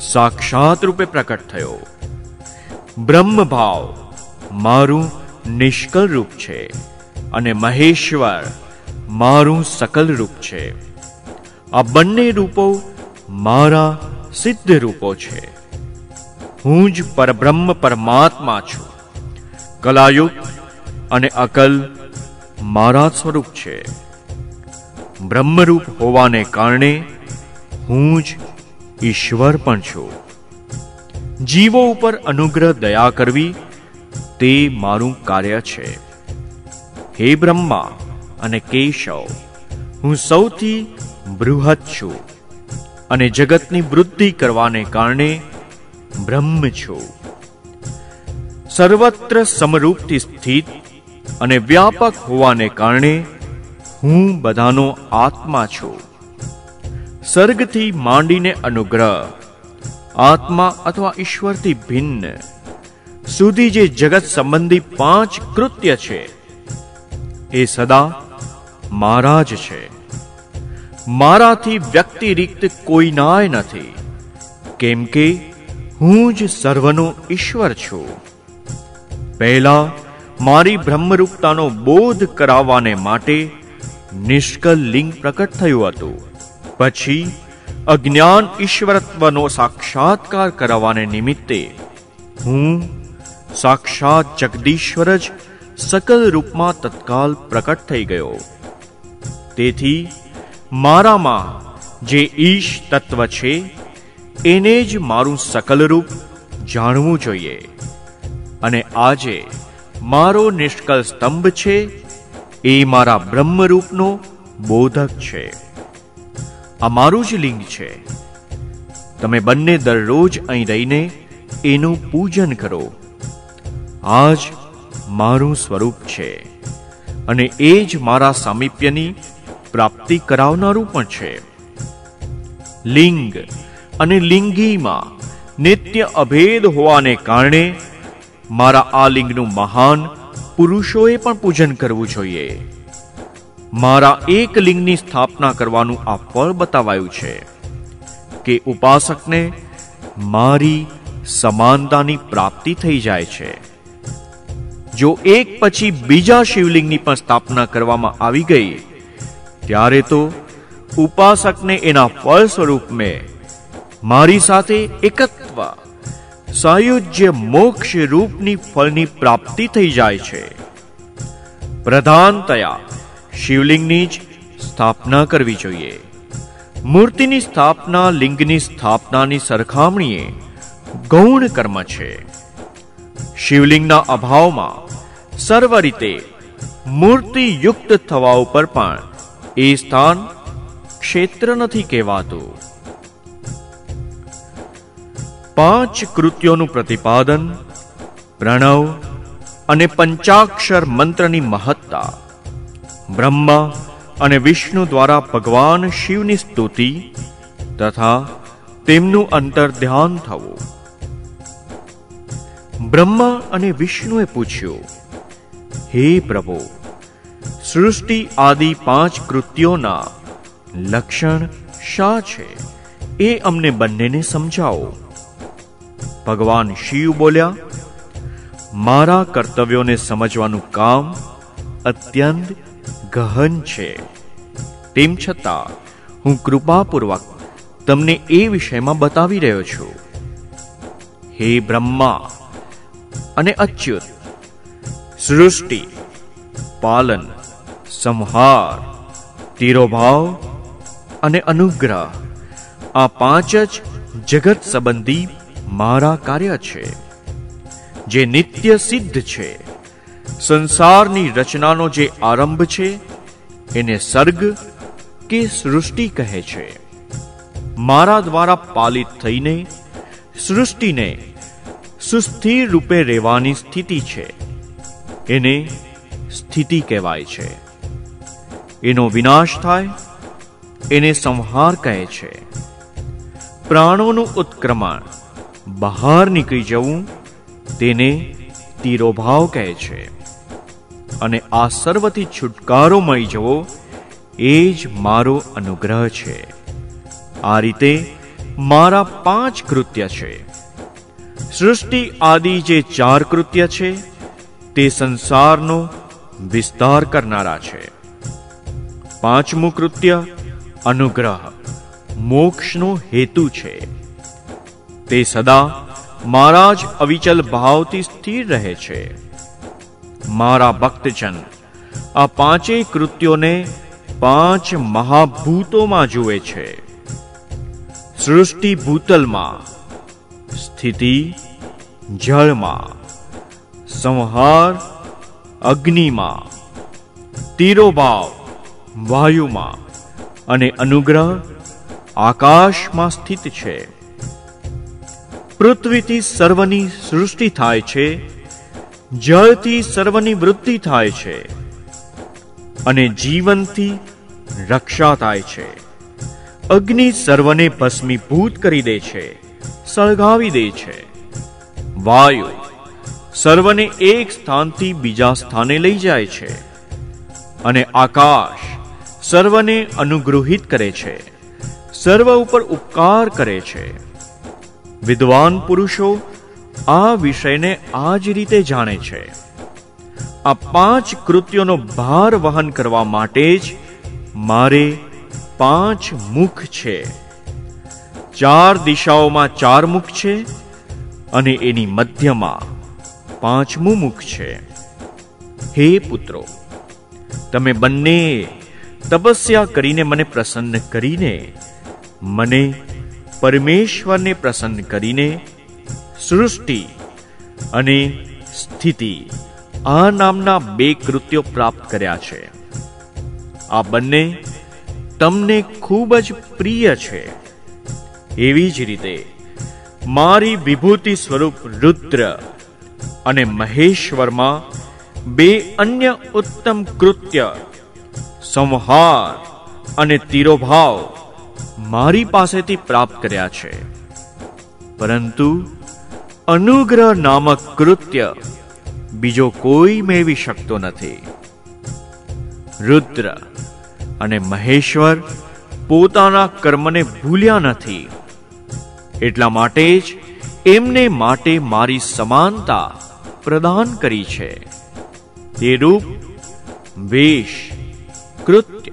સાક્ષાત રૂપે પ્રકટ થયો. બ્રહ્મ ભાવ મારું નિષ્કલ રૂપ છે અને મહેશ્વર મારું સકલ રૂપ છે. આ બંને રૂપો મારા સિદ્ધ રૂપો છે. હું જ પરબ્રહ્મ પરમાત્મા છું. કલાયુક્ત અને અકલ મારા સ્વરૂપ છે. બ્રહ્મરૂપ હોવાને કારણે હું જ ઈશ્વર પણ છું. જીવો ઉપર અનુગ્રહ દયા કરવી તે મારું કાર્ય છે. હે બ્રહ્મા અને કેશવ, હું સૌથી બૃહદ છું અને જગતની વૃદ્ધિ કરવાને કારણે બ્રહ્મ છું. સર્વત્ર સમરૂપથી સ્થિત અને વ્યાપક હોવાને કારણે હું બધાનો આત્મા છું. સર્ગથી માંડીને અનુગ્રહ, આત્મા અથવા ઈશ્વરથી ભિન્ન, સુધી જે જગત સંબંધી પાંચ કૃત્ય છે, એ સદા મારા જ છે. મારાથી વ્યક્તિરિક્ત કોઈનાય નથી, કેમ કે હું જ સર્વનો ઈશ્વર છું. પહેલા મારી બ્રહ્મરૂપતાનો બોધ કરાવવાને માટે નિષ્કલ લિંગ પ્રકટ થયું હતું. પછી અજ્ઞાન ઈશ્વરત્વનો સાક્ષાત્કાર કરાવવાને નિમિત્તે હું, સાક્ષાત જગદીશ્વર જ, સકલ રૂપમાં તત્કાલ પ્રકટ થઈ ગયો. તેથી મારામાં જે ઈશ તત્વ છે, એને જ મારું સકલ રૂપ જાણવું જોઈએ. અને આજે મારો નિષ્કલ સ્તંભ છે એ મારા બ્રહ્મરૂપનો બોધક છે. આ મારું જ લિંગ છે. તમે બંને દરરોજ અહીં રહીને એનું પૂજન કરો. આજ મારું સ્વરૂપ છે અને એ જ મારા સામીપ્યની પ્રાપ્તિ કરાવનારું પણ છે. લિંગ અને લિંગીમાં નિત્ય અભેદ હોવાને કારણે મારા આ લિંગનું મહાન પુરુષોએ પણ પૂજન કરવું જોઈએ. મારા એક લિંગની સ્થાપના કરવાનું આ ફળ બતાવાયું છે કે ઉપાસકને મારી સમાનતાની પ્રાપ્તિ થઈ જાય છે. જો એક પછી બીજા શિવલિંગની પણ સ્થાપના કરવામાં આવી ગઈ, ત્યારે તો ઉપાસકને એના ફળ સ્વરૂપ મેં મારી સાથે એકત્વ સાયુજ્ય મોક્ષ રૂપની ફળની પ્રાપ્તિ થઈ જાય છે. પ્રધાનતયા, શિવલિંગની જ સ્થાપના કરવી જોઈએ. મૂર્તિની સ્થાપના લિંગની સ્થાપનાની સરખામણીએ ગૌણ કર્મ છે. શિવલિંગના અભાવમાં સર્વ રીતે મૂર્તિ યુક્ત થવા ઉપર પણ એ સ્થાન ક્ષેત્ર નથી કહેવાતું. પાંચ કૃત્યોનું પ્રતિપાદન, પ્રણવ અને પંચાક્ષર મંત્રની મહત્તા, બ્રહ્મા અને વિષ્ણુ દ્વારા ભગવાન શિવની સ્તુતિ તથા તેમનું અંતર ધ્યાન થવું. બ્રહ્મા અને વિષ્ણુએ પૂછ્યું, હે પ્રભુ, સૃષ્ટિ આદિ પાંચ કૃત્યોના લક્ષણ શા છે? એ અમને બંનેને સમજાવો. ભગવાન શિવ બોલ્યા, મારા કર્તવ્યોને સમજવાનું કામ અત્યંત ગહન છે. તેમ છતાં, હું કૃપાપૂર્વક તમને એ વિષયમાં બતાવી રહ્યો છું. હે બ્રહ્મા અને અચ્યુત, સૃષ્ટિ, પાલન, સંહાર, તીરોભાવ અને અનુગ્રહ, આ પાંચ જ જગત સંબંધી મારા કાર્ય છે, જે નિત્ય સિદ્ધ છે. સંસારની રચનાનો જે આરંભ છે, એને સર્ગ કે સૃષ્ટિ કહે છે. મારા દ્વારા પાલિત થઈને, સૃષ્ટિને સુસ્થિર રૂપે રહેવાની સ્થિતિ છે. એને સ્થિતિ કહેવાય છે. એનો વિનાશ થાય, એને સંહાર કહે છે. પ્રાણોનું ઉત્ક્રમણ બહાર નીકળી જવું તેને તીરોભાવ કહે છે. અને આ સર્વથી છુટકારો મળી જવો એ જ મારો અનુગ્રહ છે. આ રીતે મારા પાંચ કૃત્ય છે. સૃષ્ટિ આદિ જે ચાર કૃત્ય છે, તે સંસારનો વિસ્તાર કરનારા છે. પાંચમું કૃત્ય અનુગ્રહ, મોક્ષનો હેતુ છે. તે સદા મારા જ અવિચલ ભાવથી સ્થિર રહે છે. મારા ભક્તજન, આ પાંચેય કૃત્યોને પાંચ મહાભૂતોમાં જુએ છે. સૃષ્ટિ ભૂતલમાં સ્થિતિ, જળમાં, સંહાર, અગ્નિમાં, તીરોભાવ, વાયુમાં અને અનુગ્રહ આકાશમાં સ્થિત છે. પૃથ્વીથી સર્વની સૃષ્ટિ થાય છે, જળથી સર્વની વૃદ્ધિ થાય છે અને જીવનથી રક્ષા થાય છે. અગ્નિ સર્વને ભસ્મીભૂત કરી દે છે, સળગાવી દે છે. વાયુ સર્વને એક સ્થાનથી બીજા સ્થાને લઈ જાય છે અને આકાશ સર્વને અનુગૃહિત કરે છે, સર્વ ઉપર ઉપકાર કરે છે. વિદ્વાન પુરુષો આ વિષયને આ જ રીતે જાણે છે. આ પાંચ કૃત્યોનો ભાર વહન કરવા માટે જ મારે પાંચ મુખ છે. ચાર દિશાઓમાં ચાર મુખ છે અને એની મધ્યમાં પાંચમું મુખ છે. હે પુત્રો, તમે બંને તપસ્યા કરીને મને પ્રસન્ન કરીને મને પરમેશ્વરને પ્રસન્ન કરીને સૃષ્ટિ અને સ્થિતિ આ નામના બે કૃત્યો પ્રાપ્ત કર્યા છે. આ બંને તમને ખૂબ જ પ્રિય છે. એવી જ રીતે મારી વિભૂતિ સ્વરૂપ રુદ્ર અને મહેશ્વરમાં બે અન્ય ઉત્તમ કૃત્ય, સંહાર અને તીરોભાવ મારી પાસેથી પ્રાપ્ત કર્યા છે. પરંતુ અનુગ્રહ નામક કૃત્ય બીજો કોઈ મેળવી શકતો નથી. રુદ્ર અને મહેશ્વર પોતાના કર્મને ભૂલ્યા નથી. એટલા માટે જ એમને માટે મારી સમાનતા પ્રદાન કરી છે. તે રૂપ વેશ, કૃત્ય,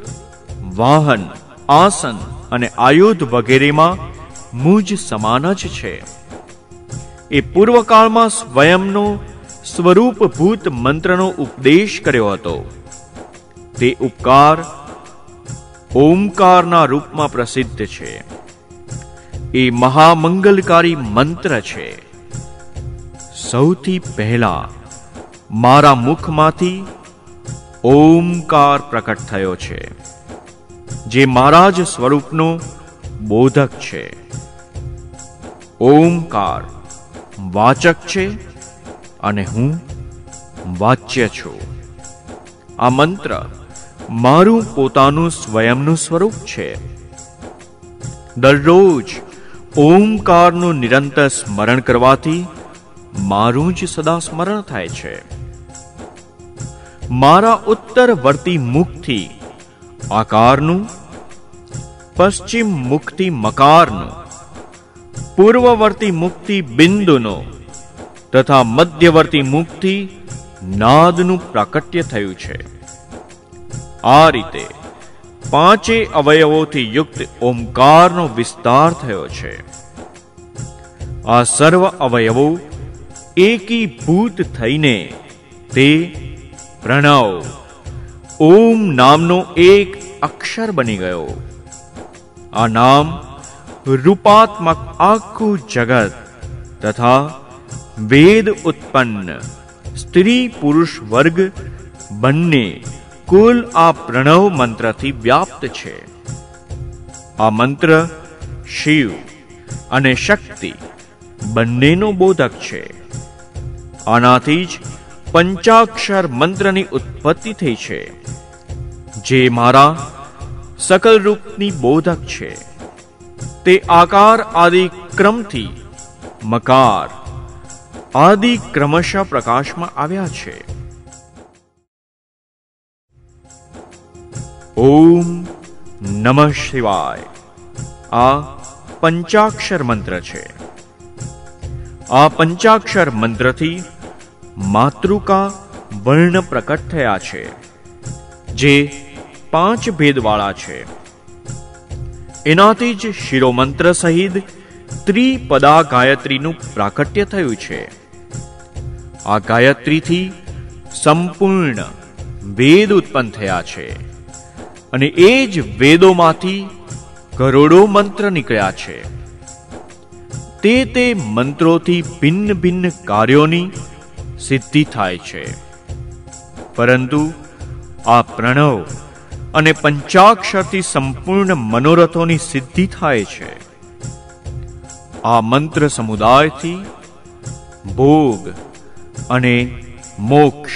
વાહન, આસન અને આયુધ વગેરેમાં મૂજ સમાન જ છે. એ પૂર્વકાળમાં સ્વયંનો સ્વરૂપભૂત મંત્રનો ઉપદેશ કર્યો હતો. તે ઉપકાર ઓમકારના રૂપમાં પ્રસિદ્ધ છે. એ મહામંગલકારી મંત્ર છે. સૌથી પહેલા મારા મુખમાંથી ઓમકાર પ્રકટ થયો છે. જે મારા જ સ્વરૂપનો બોધક છે. ઓમકાર વાચક છે અને હું વાચ્ય છું. આ મંત્ર મારું પોતાનું સ્વયંનું સ્વરૂપ છે. દરરોજ ઓમકારનું નિરંતર સ્મરણ કરવાથી મારું જ સદા સ્મરણ થાય છે. મારા ઉત્તરવર્તી મુખથી આકારનું, પશ્ચિમ મુક્તિ મકારનું, પૂર્વવર્તી મુક્તિ બિંદુનો તથા મધ્યવર્તી મુક્તિ નાદનું પ્રાકટ્ય થયું છે. આ રીતે પાંચે અવયવોથી યુક્ત ઓમકારનો વિસ્તાર થયો છે. આ સર્વ અવયવો એકીભૂત થઈને તે પ્રણવ ઓમ નામનો એક અક્ષર બની ગયો. આ નામ રૂપાત્મક આખું જગત તથા વેદ ઉત્પન્ન સ્ત્રી પુરુષ વર્ગ બંને કુલ આ પ્રણવ મંત્રથી વ્યાપ્ત છે. આ મંત્ર શિવ અને શક્તિ બંનેનો બોધક છે. આનાથી જ પંચાક્ષર મંત્રની ઉત્પત્તિ થઈ છે, જે મારા સકલ રૂપની બોધક છે. તે આકાર આદિ ક્રમથી મકાર આદિ ક્રમશઃ પ્રકાશમાં આવ્યા છે. ઓમ નમઃ શિવાય. આ પંચાક્ષર મંત્ર છે. આ પંચાક્ષર મંત્રથી માતૃકા વર્ણ પ્રકટ થયા છે, જે પાંચ ભેદવાળા છે. એનાથી જ શિરોમંત્ર સહિત ત્રિપદા ગાયત્રીનું પ્રાકટ્ય થયું છે. આ ગાયત્રીથી સંપૂર્ણ વેદ ઉત્પન્ન થયા છે અને એ જ વેદોમાંથી કરોડો મંત્ર નીકળ્યા છે. તે તે મંત્રોથી ભિન્ન ભિન્ન કાર્યોની સિદ્ધિ થાય છે. પરંતુ આ પ્રણવ અને પંચાક્ષરથી સંપૂર્ણ મનોરથોની સિદ્ધિ થાય છે. આ મંત્ર સમુદાયથી ભોગ અને મોક્ષ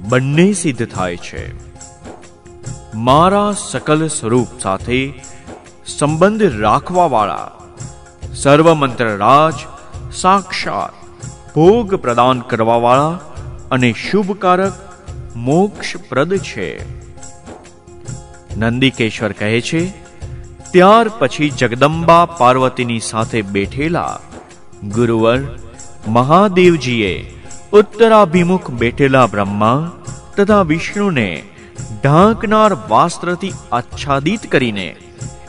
બંને સિદ્ધ થાય છે. મારા સકલ સ્વરૂપ સાથે સંબંધ રાખવાવાળા સર્વ મંત્રરાજ સાક્ષાત ભોગ પ્રદાન કરવાવાળા અને શુભકારક મોક્ષપ્રદ છે. નંદિકેશ્વર કહે છે, ત્યાર પછી જગદંબા પાર્વતીની સાથે બેઠેલા ગુરુવર મહાદેવજીએ ઉત્તરાભિમુખ બેઠેલા બ્રહ્મા તથા વિષ્ણુને ઢાંકનાર વાસ્ત્રથી આચ્છાદિત કરીને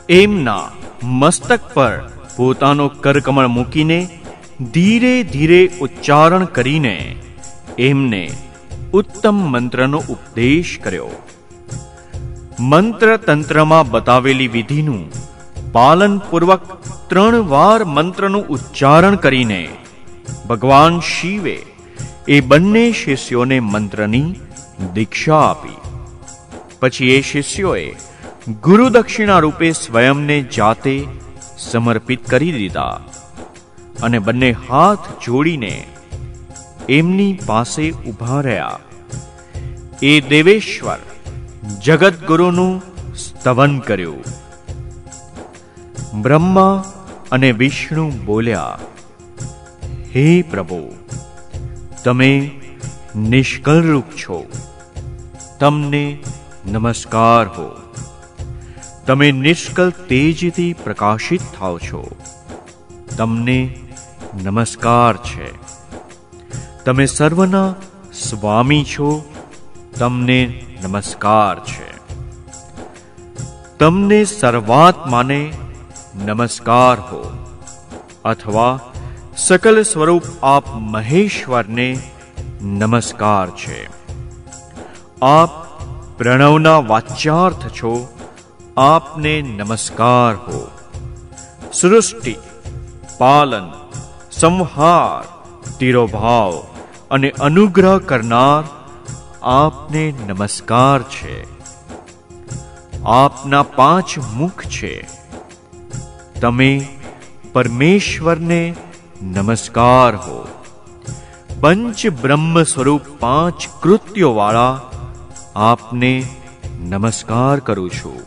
એમના મસ્તક પર પોતાનો કરકમળ મૂકીને ધીરે ધીરે ઉચ્ચારણ કરીને એમને ઉત્તમ મંત્રનો ઉપદેશ કર્યો. મંત્ર તંત્રમાં બતાવેલી વિધિનું પાલનપૂર્વક ત્રણ વાર મંત્રનું ઉચ્ચારણ કરીને ભગવાન શિવે એ બંને શિષ્યોને મંત્રની દીક્ષા આપી. પછી એ શિષ્યોએ ગુરુ દક્ષિણા રૂપે સ્વયંને જાતે સમર્પિત કરી દીધા. અને બંને હાથ જોડીને એમની પાસે ઊભા રહ્યા. એ દેવેશ્વર જગતગુરુનું સ્તવન કર્યું. બ્રહ્મા અને વિષ્ણુ બોલ્યા, હે પ્રભુ, તમે નિષ્કળરૂપ છો. તમને નમસ્કાર હો. તમે નિષ્કલ તેજથી પ્રકાશિત થાવ છો. તમને નમસ્કાર છે. તમે સર્વના સ્વામી છો, તમને નમસ્કાર છે. તમને સર્વાત્માને નમસ્કાર હો, અથવા સકલ સ્વરૂપ આપ મહેશ્વરને નમસ્કાર છે. આપ પ્રણવના વાચ્યાર્થ છો, આપને નમસ્કાર હો. સૃષ્ટિ, પાલન સંહાર તિરોભાવ અને અનુગ્રહ કરનાર આપને નમસ્કાર છે. આપના પાંચ મુખ છે. તમે પરમેશ્વરને નમસ્કાર હો. પંચ બ્રહ્મ સ્વરૂપ પાંચ કૃત્યો વાળા આપને નમસ્કાર કરું છું.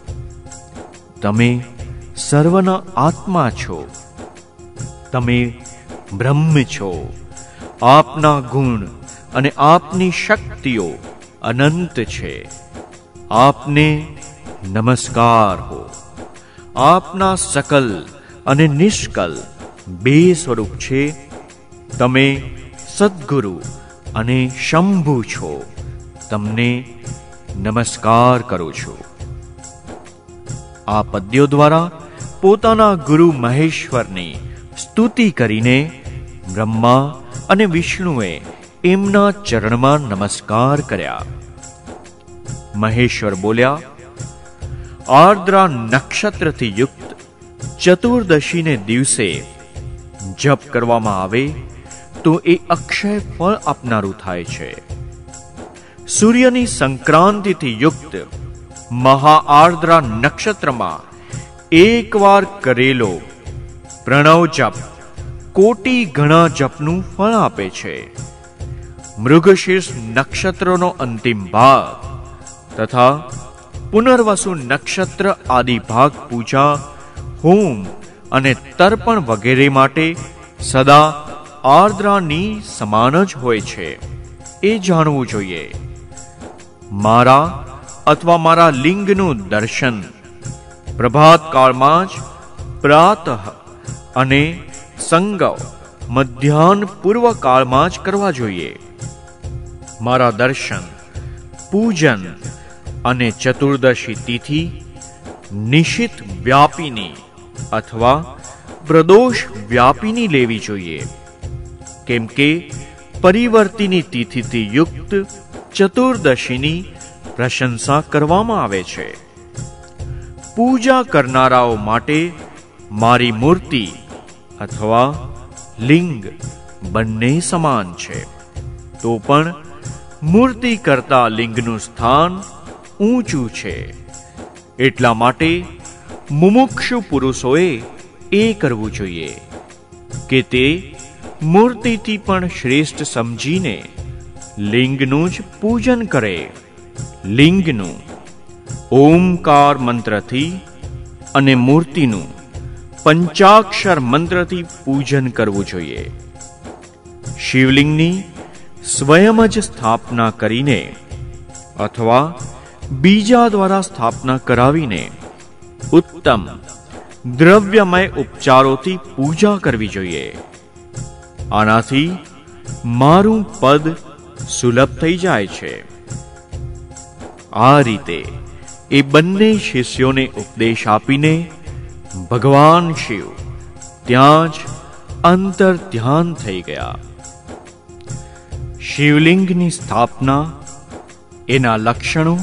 તમે સર્વના આત્મા છો. તમે બ્રહ્મ છો. આપના ગુણ અને આપની શક્તિઓ અનંત છે. આપને નમસ્કાર હો. આપના સકલ અને નિષ્કલ બે સ્વરૂપ છે. તમે સદગુરુ અને શંભુ છો. તમને નમસ્કાર કરું છું. આ પદ્યો દ્વારા પોતાના ગુરુ મહેશ્વરની સ્તુતિ કરીને બ્રહ્મા અને વિષ્ણુએ એમના ચરણમાં નમસ્કાર કર્યા. મહેશ્વર બોલ્યા, આર્દ્રા નક્ષત્રથી યુક્ત ચતુર્દશીને દિવસે જપ કરવામાં આવે તો એ અક્ષય ફળ આપનારું થાય છે. સૂર્યની સંક્રાંતિથી યુક્ત મહાઆર્દ્રા નક્ષત્રમાં એકવાર કરેલો પ્રણવ જપ કોટી ઘણા જપનું ફળ આપે છે. મૃગશીર્ષ નક્ષત્રનો અંતિમ ભાગ તથા પુનર્વસુ નક્ષત્ર આદિ ભાગ પૂજા, હોમ અને તર્પણ વગેરે માટે સદા આર્દ્રાની સમાન જ હોય છે. એ જાણવું જોઈએ. મારા અથવા મારા લિંગનું દર્શન. પ્રભાત કાળમાં જ પ્રાતઃ અને સંગવ મધ્યાહન પૂર્વ કાળમાં જ કરવા જોઈએ. મારા દર્શન, પૂજન અને ચતુર્દશી તિથિ નિશિત વ્યાપીની અથવા પ્રદોષ વ્યાપીની લેવી જોઈએ. કેમ કે પરિવર્તિની તિથિથી યુક્ત ચતુર્દશીની પ્રશંસા કરવામાં આવે છે. પૂજા કરનારાઓ માટે મારી મૂર્તિ અથવા લિંગ બંને સમાન છે, તો પણ મૂર્તિ કરતા લિંગનું સ્થાન ઊંચું છે. એટલા માટે મુમુક્ષુ પુરુષોએ એ કરવું જોઈએ કે તે મૂર્તિથી પણ શ્રેષ્ઠ સમજીને લિંગનું જ પૂજન કરે. લિંગનું ઓમકાર મંત્રથી અને મૂર્તિનું પંચાક્ષર મંત્રથી પૂજન કરવું જોઈએ. શિવલિંગની સ્વયં જ સ્થાપના કરીને અથવા બીજા દ્વારા સ્થાપના કરાવીને ઉત્તમ દ્રવ્યમય ઉપચારોથી પૂજા કરવી જોઈએ. આનાથી મારું પદ સુલભ થઈ જાય છે. આ રીતે એ બંને શિષ્યોને ઉપદેશ આપીને ભગવાન શિવ. ત્યાં જ અંતર ધ્યાન થઈ ગયા. શિવલિંગની સ્થાપના, એના લક્ષણો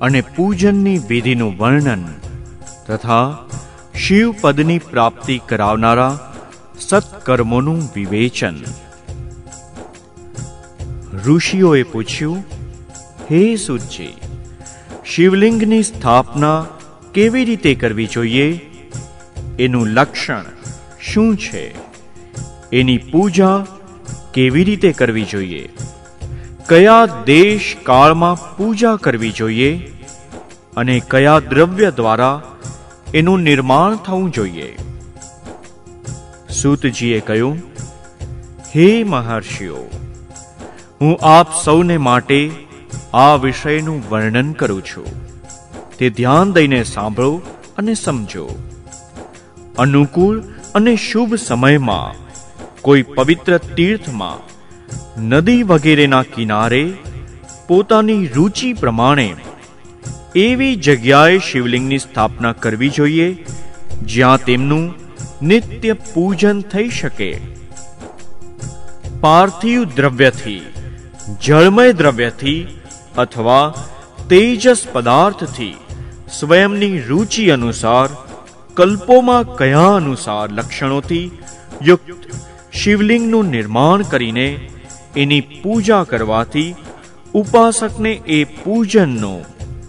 અને પૂજનની વિધિનું વર્ણન તથા શિવપદની પ્રાપ્તિ કરાવનારા સત્કર્મોનું વિવેચન. ઋષિઓએ પૂછ્યું, હે સુજી શિવલિંગની સ્થાપના કેવી રીતે કરવી જોઈએ? એનું લક્ષણ શું છે? એની પૂજા કેવી રીતે કરવી જોઈએ? કયા દેશ કાળમાં પૂજા કરવી જોઈએ? અને કયા દ્રવ્ય દ્વારા એનું નિર્માણ થવું જોઈએ? સૂતજીએ કહ્યું, હે મહર્ષિઓ, હું આપ સૌને માટે આ વિષયનું વર્ણન કરું છું. તે ધ્યાન દઈને સાંભળો અને સમજો. અનુકૂળ અને શુભ સમયમાં, કોઈ પવિત્ર તીર્થમાં, નદી વગેરેના કિનારે, પોતાની રુચિ પ્રમાણે, એવી જગ્યાએ શિવલિંગની સ્થાપના કરવી જોઈએ, જ્યાં તેમનું નિત્ય પૂજન થઈ શકે. પાર્થિવ દ્રવ્યથી, જળમય દ્રવ્યથી અથવા તેજસ પદાર્થથી સ્વયંની રુચિ અનુસાર કલ્પોમાં કયા અનુસાર લક્ષણોથી યુક્ત શિવલિંગનું નિર્માણ કરીને એની પૂજા કરવાથી ઉપાસકને એ પૂજનનો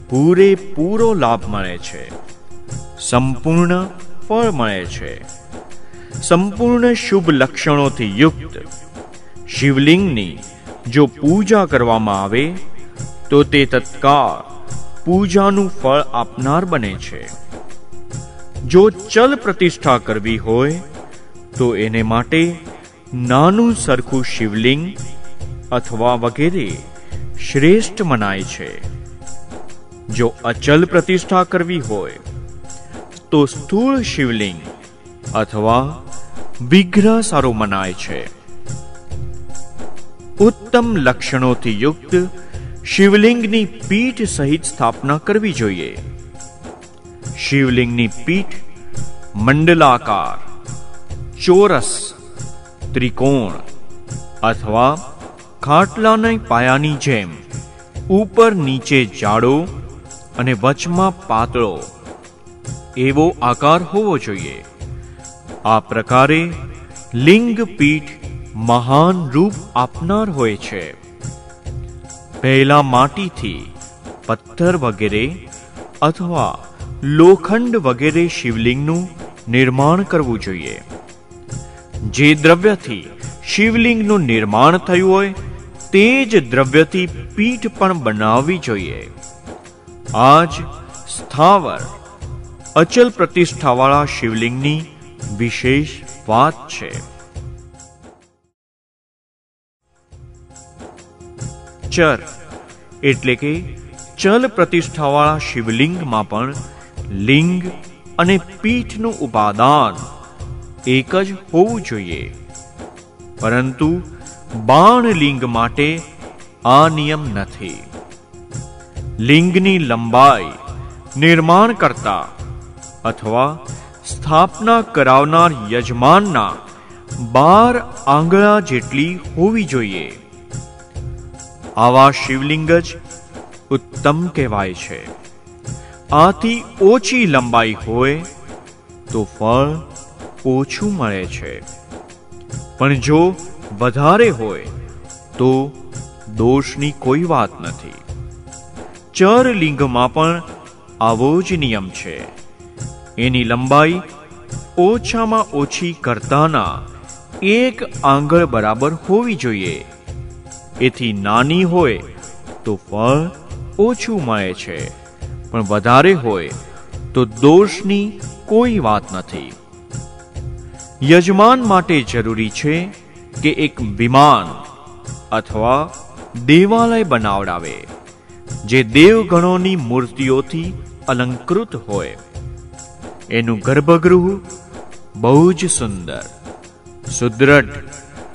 પૂરેપૂરો લાભ મળે છે. સંપૂર્ણ ફળ મળે છે. સંપૂર્ણ શુભ લક્ષણોથી યુક્ત શિવલિંગની જો પૂજા કરવામાં આવે, તો તે તત્કાળ પૂજાનું ફળ આપનાર બને છે. જો ચલ પ્રતિષ્ઠા કરવી હોય, તો એને માટે નાનું સરખું શિવલિંગ અથવા વગેરે શ્રેષ્ઠ મનાય છે. જો અચલ પ્રતિષ્ઠા કરવી હોય, તો સ્થૂળ શિવલિંગ અથવા વિગ્રહ સારો મનાય છે. ઉત્તમ લક્ષણોથી યુક્ત શિવલિંગની પીઠ સહિત સ્થાપના કરવી જોઈએ. શિવલિંગની પીઠ, મંડલાકાર, ચોરસ, ત્રિકોણ અથવા ખાટલાના પાયાની જેમ ઉપર નીચે જાડો અને વચમાં પાતળો એવો આકાર હોવો જોઈએ. આ પ્રકારે લિંગ પીઠ મહાન રૂપ આપનાર હોય છે. પહેલા માટીથી પથ્થર વગેરે અથવા લોખંડ વગેરે શિવલિંગનું નિર્માણ કરવું જોઈએ. જે દ્રવ્યથી શિવલિંગનું નિર્માણ થયું હોય, તે જ દ્રવ્યથી પીઠ પણ બનાવવી જોઈએ. આજ સ્થાવર, અચલ પ્રતિષ્ઠાવાળા શિવલિંગની વિશેષ વાત છે. ચર, એટલે કે ચલ પ્રતિષ્ઠાવાળા શિવલિંગમાં પણ લિંગ અને પીઠનું ઉપાદાન એક જ હોવું જોઈએ. પરંતુ બાણ લિંગ માટે આ નિયમ નથી. લિંગની લંબાઈ નિર્માણ કરતા અથવા સ્થાપના કરાવનાર યજમાનના બાર આંગળા જેટલી હોવી જોઈએ. આવા શિવલિંગ જ ઉત્તમ કહેવાય છે. આથી ઓછી લંબાઈ હોય તો ફળ ઓછું મળે છે. પણ જો વધારે હોય તો દોષની કોઈ વાત નથી. ચર લિંગમાં પણ આવો જ નિયમ છે. એની લંબાઈ ઓછામાં ઓછી કરતાના એક આંગળ બરાબર હોવી જોઈએ. એથી નાની હોય તો ફળ ઓછું મળે છે. પણ વધારે હોય તો દોષની કોઈ વાત નથી. યજમાન માટે જરૂરી છે કે એક વિમાન અથવા દેવાલય બનાવડાવે, જે દેવગણોની મૂર્તિઓથી અલંકૃત હોય. એનું ગર્ભગૃહ બહુ જ સુંદર, સુદ્રઢ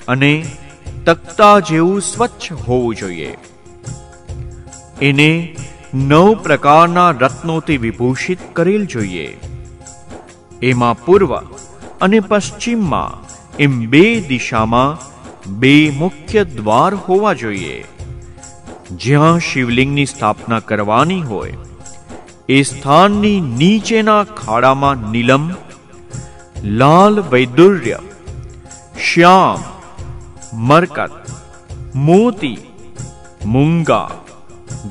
અને તખ્તા જેવું સ્વચ્છ હોવું જોઈએ. એને નવ પ્રકારના રત્નોથી વિભૂષિત કરેલ જોઈએ. એમાં પૂર્વ અને પશ્ચિમમાં એમ બે દિશામાં બે મુખ્ય દ્વાર હોવા જોઈએ. જ્યાં શિવલિંગની સ્થાપના કરવાની હોય, એ સ્થાનની નીચેના ખાડામાં નીલમ, લાલ વૈદુર્ય, શ્યામ, મરકત, મોતી, મુંગા,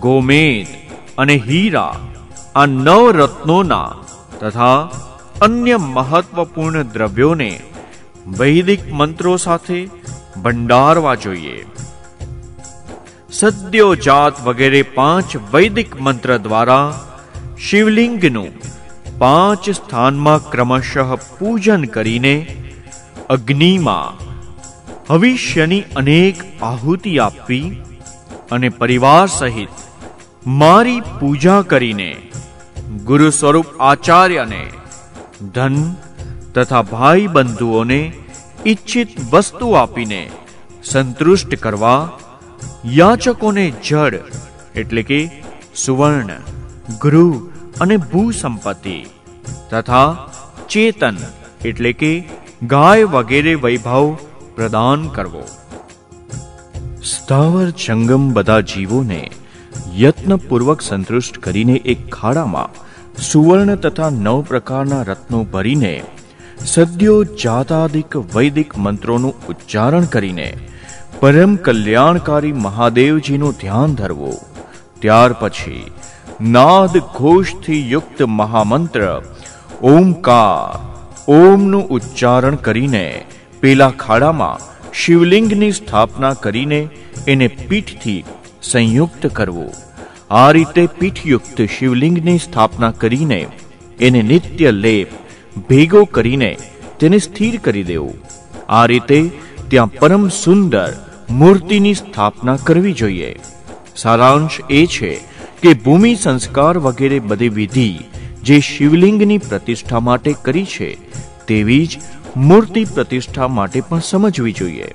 ગોમેદ અને હીરા, આ નવ રત્નોના તથા અન્ય મહત્વપૂર્ણ દ્રવ્યોને વૈદિક મંત્રો સાથે ભંડારવા જોઈએ. સદ્યો જાત વગેરે પાંચ વૈદિક મંત્ર દ્વારા શિવલિંગનું પાંચ સ્થાનમાં ક્રમશઃ પૂજન કરીને અગ્નિમાં ભવિષ્યની અનેક આહુતિ આપવી અને પરિવાર સહિત મારી પૂજા કરીને ગુરુ સ્વરૂપ આચાર્યને ધન તથા ભાઈ બંધુઓને ઈચ્છિત વસ્તુ આપીને સંતુષ્ટ કરવા યાચકોને જળ એટલે કે સુવર્ણ ગૃહ અને ભૂ સંપત્તિ તથા ચેતન એટલે કે ગાય વગેરે વૈભવ પ્રદાન કરવો. સ્થાવર જંગમ બધા જીવોને યત્નપૂર્વક સંતુષ્ટ કરીને એક ખાડામાં સુવર્ણ તથા નવ પ્રકારના રત્નો ભરીને સદ્યો જાતાદિક વૈદિક મંત્રોનું ઉચ્ચારણ કરીને પરમ કલ્યાણકારી મહાદેવજીનું ધ્યાન ધરવું. ત્યાર પછી નાદ ઘોષથી યુક્ત મહામંત્ર ઓમકાર, ઓમનું ઉચ્ચારણ કરીને પેલા ખાડામાં શિવલિંગની સ્થાપના કરીને એને પીઠથી સંયુક્ત કરવું. આ રીતે પીઠયુક્ત શિવલિંગની સ્થાપના કરીને એને નિત્ય લેપ ભેગો કરીને તેને સ્થિર કરી દેવું. આ રીતે ત્યાં પરમ સુંદર મૂર્તિની સ્થાપના કરવી જોઈએ. સારાંશ એ છે કે ભૂમિ સંસ્કાર વગેરે બધી વિધિ જે શિવલિંગની પ્રતિષ્ઠા માટે કરી છે, તેવી જ મૂર્તિ પ્રતિષ્ઠા માટે પણ સમજવી જોઈએ.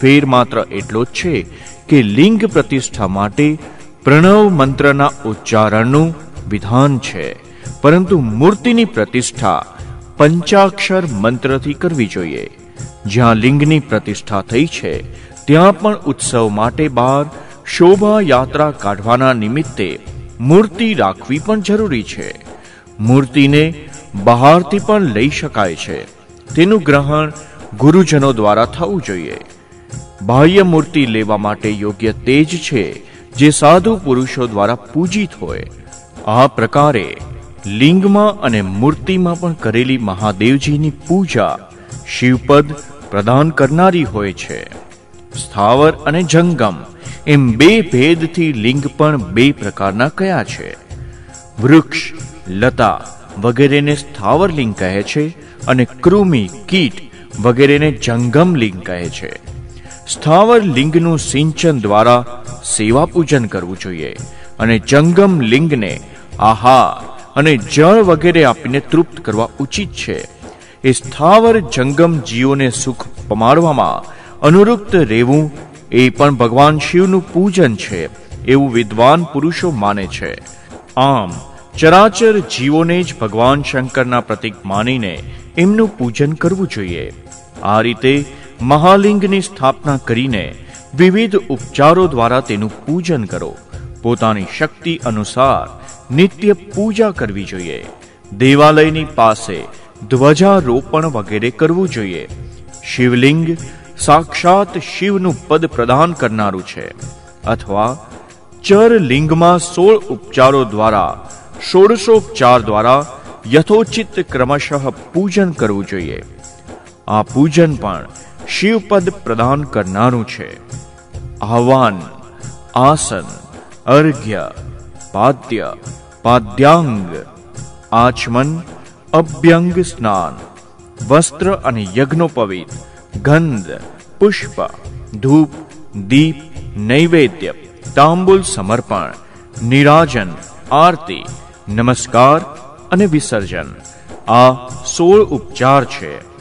ફેર માત્ર એટલો જ છે કે લિંગ પ્રતિષ્ઠા માટે પ્રણવ મંત્રના ઉચ્ચારણનું વિધાન છે. પરંતુ મૂર્તિની પ્રતિષ્ઠા પંચાક્ષર મંત્રથી કરવી જોઈએ. જ્યાં લિંગની પ્રતિષ્ઠા થઈ છે, ત્યાં પણ ઉત્સવ માટે બહાર શોભા યાત્રા કાઢવાના નિમિત્તે મૂર્તિ રાખવી પણ જરૂરી છે. મૂર્તિને બહારથી પણ લઈ શકાય છે. તેનું ગ્રહણ ગુરુજનો દ્વારા થવું જોઈએ. બાહ્ય મૂર્તિ લેવા માટે યોગ્ય તેજ છે. જે સાધુ પુરુષો દ્વારા પૂજિત હોય, આ પ્રકારે લિંગમાં અને મૂર્તિમાં પણ કરેલી મહાદેવજીની પૂજા શિવપદ પ્રદાન કરનારી હોય છે. સ્થાવર અને જંગમ એમ બે ભેદથી લિંગ પણ બે પ્રકારના કયા છે. વૃક્ષ, લતા વગેરેને સ્થાવર લિંગ કહે છે અને કૃમિ, કીટ વગેરેને જંગમ લિંગ કહે છે. સ્થાવર લિંગનું સિંચન દ્વારા સેવા પૂજન કરવું જોઈએ અને જંગમ લિંગને આહાર અને જળ વગેરે આપીને તૃપ્ત કરવા ઉચિત છે. એ સ્થાવર જંગમ જીવોને સુખ પમાડવામાં અનુરૂપ્ત રહેવું એ પણ ભગવાન શિવનું પૂજન છે એવું વિદ્વાન પુરુષો માને છે. આમ, ચરાચર જીવોને જ ભગવાન શંકરના પ્રતીક માનીને એમનું પૂજન કરવું જોઈએ. આ રીતે મહાલિંગની સ્થાપના કરીને વિવિધ ઉપચારો દ્વારા તેનું પૂજન કરો. પોતાની શક્તિ અનુસાર નિત્ય પૂજા કરવી જોઈએ. દેવાલયની પાસે ધ્વજારોપણ વગેરે કરવું જોઈએ. શિવલિંગ સાક્ષાત શિવનું પદ પ્રદાન કરનારું છે. અથવા ચરલિંગમાં સોળ ઉપચારો દ્વારા ષોડશોપચાર દ્વારા યથોચિત ક્રમશઃ પૂજન કરવું જોઈએ. આ પૂજન પણ શિવપદ પ્રદાન કરનારું છે. આહવાન, આસન, અર્ઘ્ય, પાદ્ય, પાદ્યાંગ, આચમન, અભ્યંગ સ્નાન, વસ્ત્ર અને યજ્ઞોપવિત, ગંધ, પુષ્પ, ધૂપ, દીપ, નૈવેદ્ય, તાંબુલ સમર્પણ, નિરાજન, આરતી, નમસ્કાર અને વિસર્જન. આ સોળ ઉપચાર છે.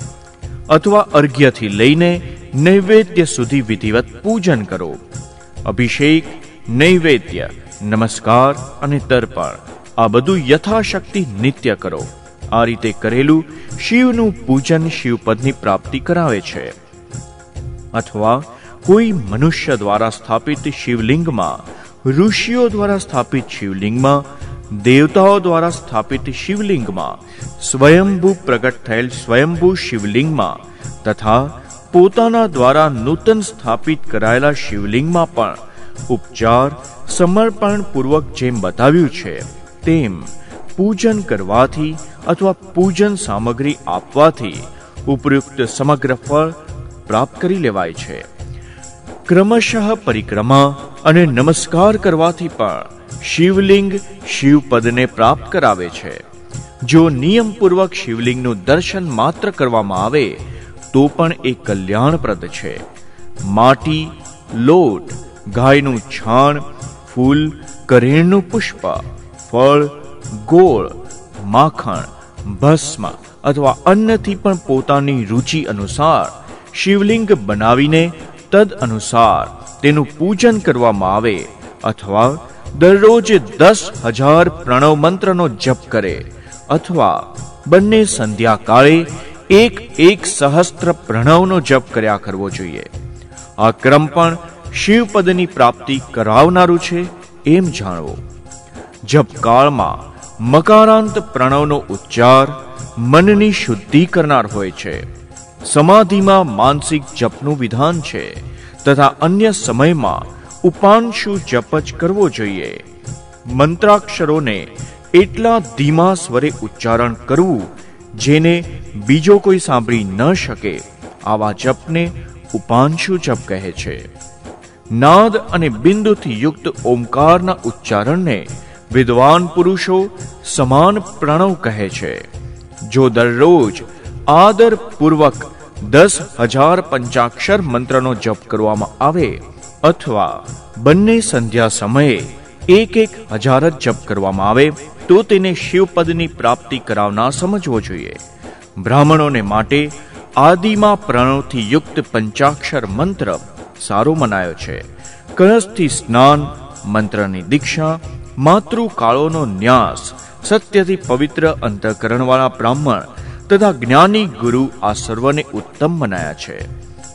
અથવા અર્ઘ્યથી લઈને નૈવેદ્ય સુધી વિધિવત પૂજન કરો. અભિષેક, નૈવેદ્ય, નમસ્કાર અને તર્પણ, આ બધું યથાશક્તિ નિત્ય કરો. આ રીતે કરેલું શિવનું પૂજન શિવપદની પ્રાપ્તિ કરાવે છે. અથવા કોઈ મનુષ્ય દ્વારા સ્થાપિત શિવલિંગમાં, ઋષિઓ દ્વારા સ્થાપિત શિવલિંગમાં દેવતાઓ દ્વારા સ્થાપિત શિવલિંગમાં સ્વયંભૂ પ્રગટ થયેલ સ્વયંભૂ શિવલિંગમાં તથા પોતાના દ્વારા નૂતન સ્થાપિત કરાયેલા શિવલિંગમાં પણ ઉપચાર સમર્પણ પૂર્વક જેમ બતાવ્યું છે, તેમ પૂજન કરવાથી અથવા પૂજન સામગ્રી આપવાથી ઉપયુક્ત સમગ્ર ફળ પ્રાપ્ત કરી લેવાય છે. ક્રમશઃ પરિક્રમા અને નમસ્કાર કરવાથી પણ શિવલિંગ શિવપદને પ્રાપ્ત કરાવે છે. જો નિયમપૂર્વક શિવલિંગનું દર્શન માત્ર કરવામાં આવે, તો પણ એ કલ્યાણપ્રદ છે. માટી, લોટ, ગાયનું છાણ, ફૂલ, કરેણનું પુષ્પ, ફળ, ગોળ, માખણ, ભસ્મ અથવા અન્નથી પણ પોતાની રુચિ અનુસાર શિવલિંગ બનાવીને તદ અનુસાર તેનું પૂજન કરવામાં આવે અથવા દરરોજ દસ હજાર પ્રણવ મંત્રનો જપ કરે અથવા બંને સંધ્યાકાળે એક એક સહસ્ત્ર પ્રણવનો જપ કર્યા કરવો જોઈએ. આ ક્રમ પણ શિવપદની પ્રાપ્તિ કરાવનારું છે એમ જાણવો. જપકાળમાં મકારાંત પ્રણવનો ઉચ્ચાર મનની શુદ્ધિ કરનાર હોય છે. સમાધિમાં માનસિક જપનું વિધાન છે તથા અન્ય સમયમાં ઉપાંશુ જપ જ કરવો જોઈએ. મંત્રાક્ષરોને એટલા ધીમા સ્વરે ઉચ્ચારણ કરવું, જેને બીજો કોઈ સાંભળી ન શકે, આવા જપને ઉપાંશુ જપ કહે છે. નાદ અને બિંદુથી યુક્ત ઓમકારના ઉચ્ચારણને વિદ્વાન પુરુષો સમાન પ્રણવ કહે છે. જો દરરોજ આદરપૂર્વક દસ હજાર પંચાક્ષર મંત્રનો જપ કરવામાં આવે અથવા બંને સંધ્યા સમયે એક એક હજાર જ જપ કરવામાં આવે, તો તેને શિવપદની પ્રાપ્તિ કરાવનાર સમજવો જોઈએ. બ્રાહ્મણોને માટે આદિમાં પ્રણવથી યુક્ત પંચાક્ષર મંત્ર સારો મનાયો છે. કળશથી સ્નાન, મંત્રની દીક્ષા માતૃ કાળોનો ન્યાસ, સત્યથી પવિત્ર અંતઃકરણવાળા બ્રાહ્મણ તથા જ્ઞાની ગુરુ આ સર્વને ઉત્તમ મનાયા છે.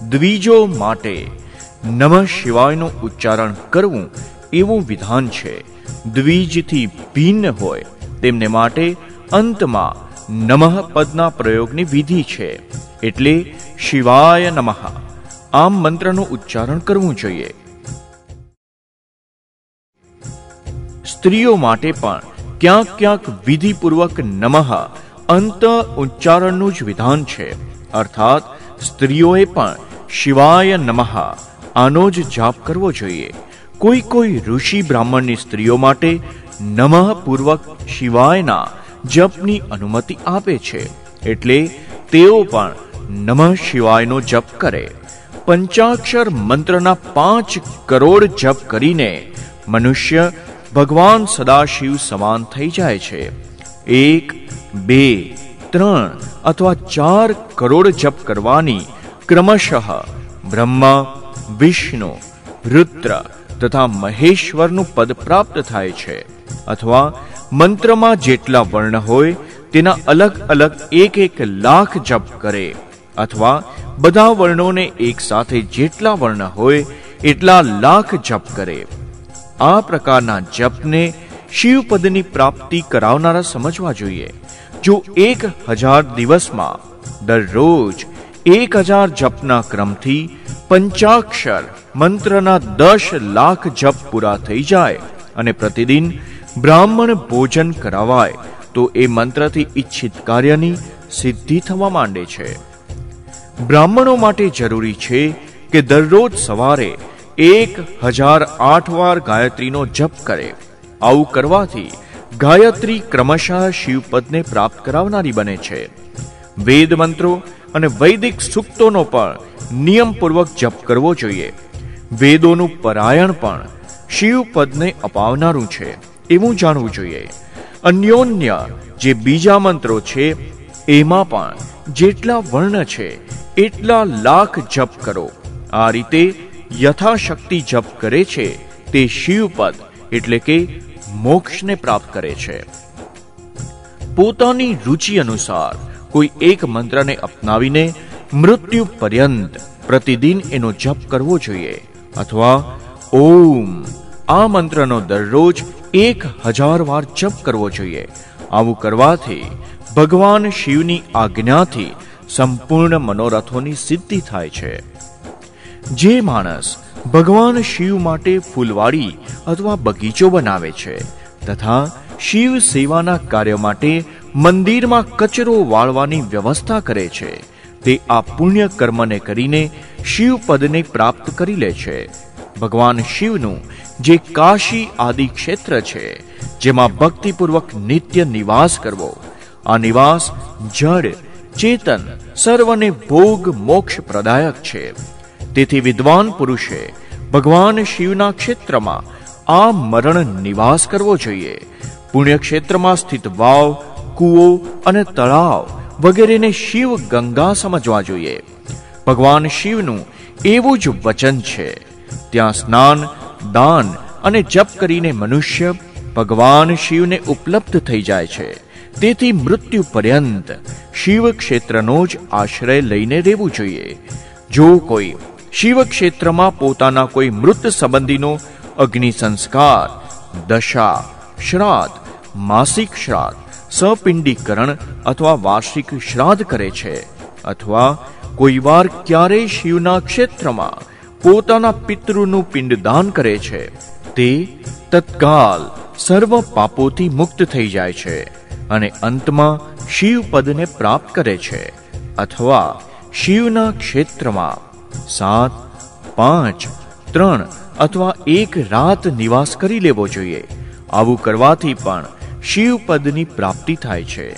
દ્વિજો માટે નમઃ શિવાયનું ઉચ્ચારણ કરવું એવું વિધાન છે. દ્વિજથી ભિન્ન હોય તેમને માટે અંતમાં નમઃ પદના પ્રયોગની વિધિ છે. એટલે શિવાય નમઃ. આમ મંત્રનું ઉચ્ચારણ કરવું જોઈએ. સ્ત્રીઓ માટે પણ ક્યાંક ક્યાંક વિધિપૂર્વક નમઃ અંત ઉચ્ચારણનું જ વિધાન છે. અર્થાત સ્ત્રીઓએ પણ શિવાય નમઃ આનો જ જાપ કરવો જોઈએ. કોઈ કોઈ ઋષિ બ્રાહ્મણની સ્ત્રીઓ માટે નમઃ પૂર્વક શિવાયના જપની અનુમતિ આપે છે. એટલે તેઓ પણ નમઃ શિવાયનો જપ કરે. પંચાક્ષર મંત્રના પાંચ કરોડ જપ કરીને મનુષ્ય ભગવાન સદાશિવ સમાન થઈ જાય છે. એક, બે, ત્રણ અથવા ચાર કરોડ જપ કરવાની ક્રમશઃ બ્રહ્મા વિષ્ણુ, રુદ્ર તથા મહેશ્વરનું પદ પ્રાપ્ત થાય છે. અથવા મંત્રમાં જેટલા વર્ણ હોય, તેના અલગ અલગ એક એક લાખ જપ કરે. અથવા બધા વર્ણોને એક સાથે જેટલા વર્ણ હોય, એટલા લાખ જપ કરે. આ પ્રકારના જપને શિવપદની પ્રાપ્તિ કરાવનારા સમજવા જોઈએ. જો એક હજાર દિવસમાં દરરોજ એક હજાર જપના ક્રમથી પંચાક્ષર મંત્રના દસ લાખ જપ પૂરા થઈ જાય અને પ્રતિદિન બ્રાહ્મણ ભોજન કરાવાય, તો એ મંત્રથી ઈચ્છિત કાર્યની સિદ્ધિ થવા માંડે છે. બ્રાહ્મણો માટે જરૂરી છે કે દરરોજ સવારે એક હજાર આઠ વાર ગાયત્રીનો જપ કરે. આવું કરવાથી ગાયત્રી ક્રમશઃ શિવપદને પ્રાપ્ત કરાવનારી બને છે. વેદ મંત્રો અને વૈદિક સૂક્તોનો પણ નિયમપૂર્વક જપ કરવો જોઈએ. વેદોનું પરાયણ પણ શિવપદને અપાવનારું છે એવું જાણવું જોઈએ. અન્યોન્ય જે બીજા મંત્રો છે, એમાં પણ જેટલા વર્ણ છે, એટલા લાખ જપ કરો. આ રીતે યથાશક્તિ જપ કરે છે તે શિવપદ એટલે કે મોક્ષને પ્રાપ્ત કરે છે. પોતાની રુચિ અનુસાર કોઈ એક મંત્રને અપનાવીને મૃત્યુ પર્યંત પ્રતિદિન એનો જપ કરવો જોઈએ. અથવા, ઓમ, આ મંત્રનો દરરોજ એક હજાર વાર જપ કરવો જોઈએ. આવું કરવાથી ભગવાન શિવની આજ્ઞાથી સંપૂર્ણ મનોરથોની સિદ્ધિ થાય છે. જે માણસ ભગવાન શિવ માટે ફૂલવાડી અથવા બગીચો બનાવે છે તથા શિવ સેવાના કાર્ય માટે મંદિરમાં કચરો વાળવાની વ્યવસ્થા કરે છે. તે આ પુણ્ય કર્મને કરીને શિવપદને પ્રાપ્ત કરી લે છે. ભગવાન શિવનું જે કાશી આદિ ક્ષેત્ર છે, જેમાં ભક્તિપૂર્વક નિત્ય નિવાસ કરવો, આ નિવાસ જડ ચેતન, સર્વને ભોગ મોક્ષ પ્રદાયક છે. તેથી વિદ્વાન પુરુષે ભગવાન શિવના ક્ષેત્રમાં આ મરણ નિવાસ કરવો જોઈએ. પુણ્યક્ષેત્રમાં સ્થિત વાવ, કૂવો અને તળાવ વગેરેને શિવ ગંગા સમજવા જોઈએ. ભગવાન શિવનું એવું જ વચન છે. ત્યાં સ્નાન, દાન અને જપ કરીને મનુષ્ય ભગવાન શિવને ઉપલબ્ધ થઈ જાય છે. તેથી મૃત્યુ પર્યંત શિવ ક્ષેત્રનો જ આશ્રય લઈને રહેવું જોઈએ. જો કોઈ શિવ ક્ષેત્રમાં પોતાના કોઈ મૃત સંબંધીનો અગ્નિ સંસ્કાર, દશા, શ્રાદ્ધ માસિક શ્રાદ્ધ, સપિંડીકરણ અથવા વાર્ષિક શ્રાદ્ધ કરે છે. અથવા કોઈ વાર ક્યારેય શિવના ક્ષેત્રમાં પોતાના પિતૃનું પિંડદાન કરે છે. તે તત્કાલ સર્વ પાપોથી મુક્ત થઈ જાય છે અને અંતમાં શિવ પદને પ્રાપ્ત કરે છે. અથવા શિવના ક્ષેત્રમાં સાત, પાંચ, ત્રણ અથવા એક રાત નિવાસ કરી લેવો જોઈએ. આવું કરવાથી પણ શિવપદની પ્રાપ્તિ થાય છે.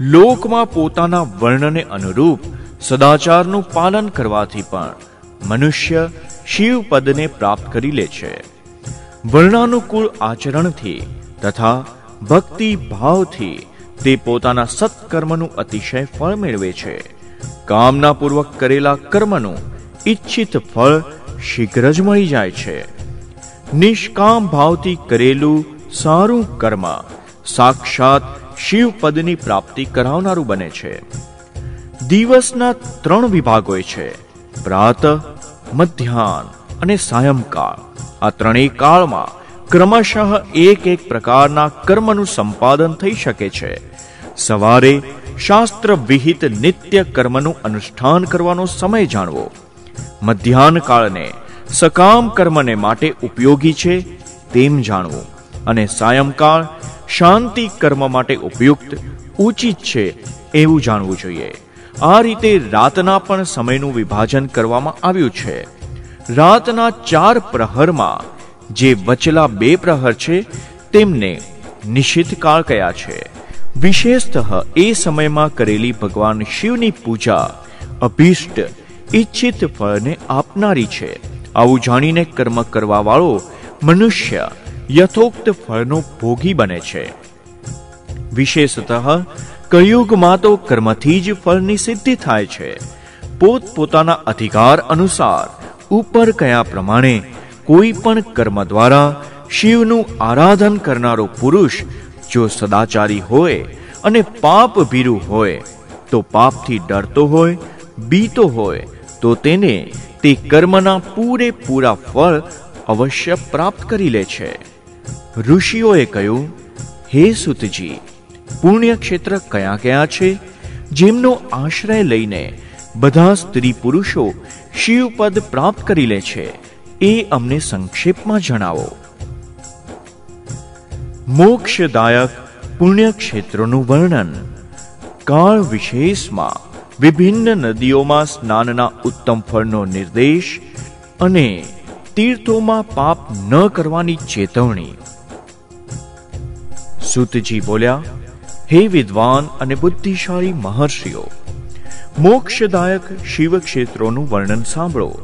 લોકમાં પોતાના વર્ણને અનુરૂપ સદાચારનું પાલન કરવાથી પણ મનુષ્ય શિવપદને પ્રાપ્ત કરી લે છે. વર્ણાનુકૂળ આચરણથી તથા ભક્તિ ભાવથી તે પોતાના સત્કર્મનું અતિશય ફળ મેળવે છે. કામનાપૂર્વક કરેલા કર્મનું ઈચ્છિત ફળ શીઘ્ર જ મળી જાય છે. નિષ્કામ ભાવથી કરેલું સારું કર્મ સાક્ષાત શિવ પદની પ્રાપ્તિ કરાવનારું બને છે. દિવસના ત્રણ વિભાગ હોય છે. પ્રાત, મધ્યાહન અને સાયંકાળ. આ ત્રણેય કાળમાં ક્રમશઃ એક એક પ્રકારના કર્મનું સંપાદન થઈ શકે છે. સવારે શાસ્ત્ર વિહિત નિત્ય કર્મનું અનુષ્ઠાન કરવાનો સમય જાણવો. મધ્યાહન કાળને સકામ કર્મને માટે ઉપયોગી છે તેમ જાણવું. અને સાયંકાળ શાંતિ કર્મ માટે ઉપયુક્ત ઉચિત છે એવું જાણવું જોઈએ. આ રીતે રાતના પણ સમયનું વિભાજન કરવામાં આવ્યું છે. રાતના ચાર પ્રહરમાં જે વચલા બે પ્રહર છે, તેમને નિશ્ચિત કાળ કયા છે. વિશેષતઃ એ સમયમાં કરેલી ભગવાન શિવની પૂજા અભિષ્ટ, ઈચ્છિત ફળને આપનારી છે. આવું જાણીને કર્મ કરવા વાળો મનુષ્ય યથોક્ત ફળનો ભોગી બને છે. વિશેષતઃ કળિયુગમાં તો કર્મથી જ ફળની સિદ્ધિ થાય છે. પોત પોતાના અધિકાર અનુસાર, ઉપર કયા પ્રમાણે કોઈ પણ કર્મ દ્વારા શિવનું આરાધન કરનારો પુરુષ જો સદાચારી હોય અને પાપ ભીરું હોય, તો પાપથી ડરતો હોય, બીતો હોય, તો તેને તે કર્મના પૂરેપૂરા ફળ અવશ્ય પ્રાપ્ત કરી લે છે. ઋષિઓએ કહ્યું, હે સુતજી, પુણ્યક્ષેત્ર કયા કયા છે? જેમનો આશ્રય લઈને બધા સ્ત્રી પુરુષો શિવપદ પ્રાપ્ત કરી લે છે, એ અમને સંક્ષેપમાં જણાવો. મોક્ષદાયક પુણ્યક્ષેત્રોનું વર્ણન. કાળ વિશેષમાં વિભિન્ન નદીઓમાં સ્નાનના ઉત્તમ ફળનો નિર્દેશ અને તીર્થોમાં પાપ ન કરવાની ચેતવણી. સુતજી બોલ્યા, હે વિદ્વાન અને બુદ્ધિશાળી મહર્ષિઓ, મોક્ષદાયક શિવ ક્ષેત્રોનું વર્ણન સાંભળો.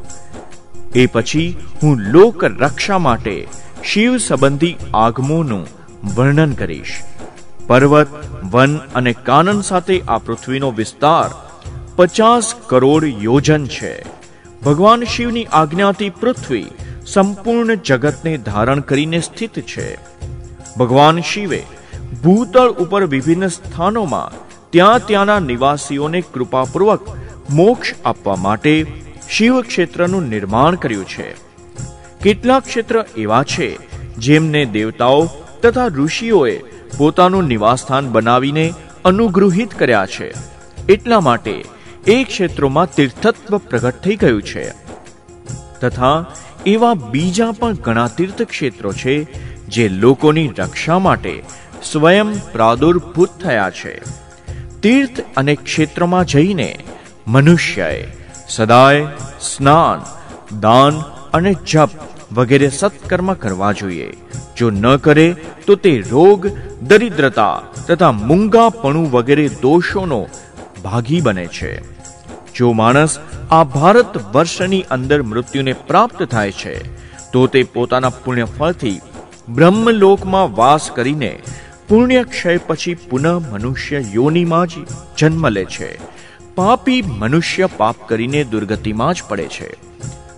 એ પછી હું લોક રક્ષા માટે શિવ સંબંધી આગમોનું વર્ણન કરીશ. પર્વત, વન અને કાનન સાથે આ પૃથ્વીનો વિસ્તાર પચાસ કરોડ યોજન છે. ભગવાન શિવની આજ્ઞાથી પૃથ્વી સંપૂર્ણ જગતને ધારણ કરીને સ્થિત છે. ભગવાન શિવે ભૂતળ ઉપર વિભિન્ન સ્થાનોમાં ત્યાં ત્યાંના નિવાસીઓને કૃપાપૂર્વક મોક્ષ આપવા માટે શિવ ક્ષેત્રનું નિર્માણ કર્યું છે. કેટલાક ક્ષેત્ર એવા છે, જેમને દેવતાઓ તથા ઋષિઓએ પોતાનું નિવાસસ્થાન બનાવીને અનુગૃહિત કર્યા છે. એટલા માટે એ ક્ષેત્રોમાં તીર્થત્વ પ્રગટ થઈ ગયું છે. તથા એવા બીજા પણ ઘણા તીર્થ ક્ષેત્રો છે, જે લોકોની રક્ષા માટે સ્વયં પ્રાદુર્ભૂત થયા છે. તીર્થ અને ક્ષેત્રમાં જઈને મનુષ્યએ સદાય સ્નાન, દાન અને જપ વગેરે સત્કર્મ કરવા જોઈએ. જો ન કરે, તો તે રોગ, દરિદ્રતા તથા મૂંગાપણું વગેરે દોષોનો ભાગી બને છે. જો માણસ આ ભારત વર્ષની અંદર મૃત્યુને પ્રાપ્ત થાય છે, તો તે પોતાના પુણ્યફળથી બ્રહ્મલોકમાં વાસ કરીને પુણ્ય ક્ષય પછી પુનઃ મનુષ્ય યોનિમાં જ જન્મ લે છે. પાપી મનુષ્ય પાપ કરીને દુર્ગતિમાં જ પડે છે.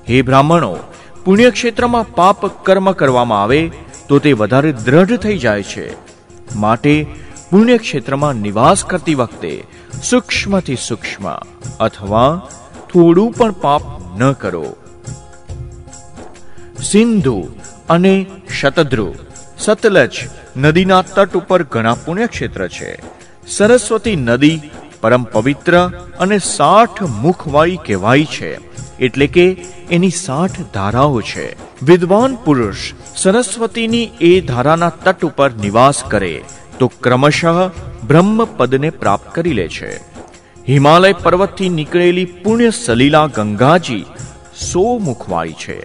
હે બ્રાહ્મણો, પુણ્યક્ષેત્રમાં પાપ કર્મ કરવામાં આવે તો તે વધારે દ્રઢ થઈ જાય છે. માટે પુણ્યક્ષેત્રમાં નિવાસ કરતી વખતે સૂક્ષ્મથી સૂક્ષ્મ અથવા થોડું પણ પાપ ન કરો. સિંધુ અને શતદ્રુ સતલજ નદીના તટ ઉપર ઘણા પુણ્યક્ષેત્ર છે. સરસ્વતી નદી પરમ પવિત્ર અને સાઠ મુખવાળી કહેવાય છે. એટલે કે એની સાઠ ધારાઓ છે. વિદ્વાન પુરુષ સરસ્વતીની એ ધારાના તટ ઉપર નિવાસ કરે, તો ક્રમશઃ બ્રહ્મપદને પ્રાપ્ત કરી લે છે. હિમાલય પર્વતથી નીકળેલી પુણ્ય સલીલા ગંગાજી સો મુખવાળી છે.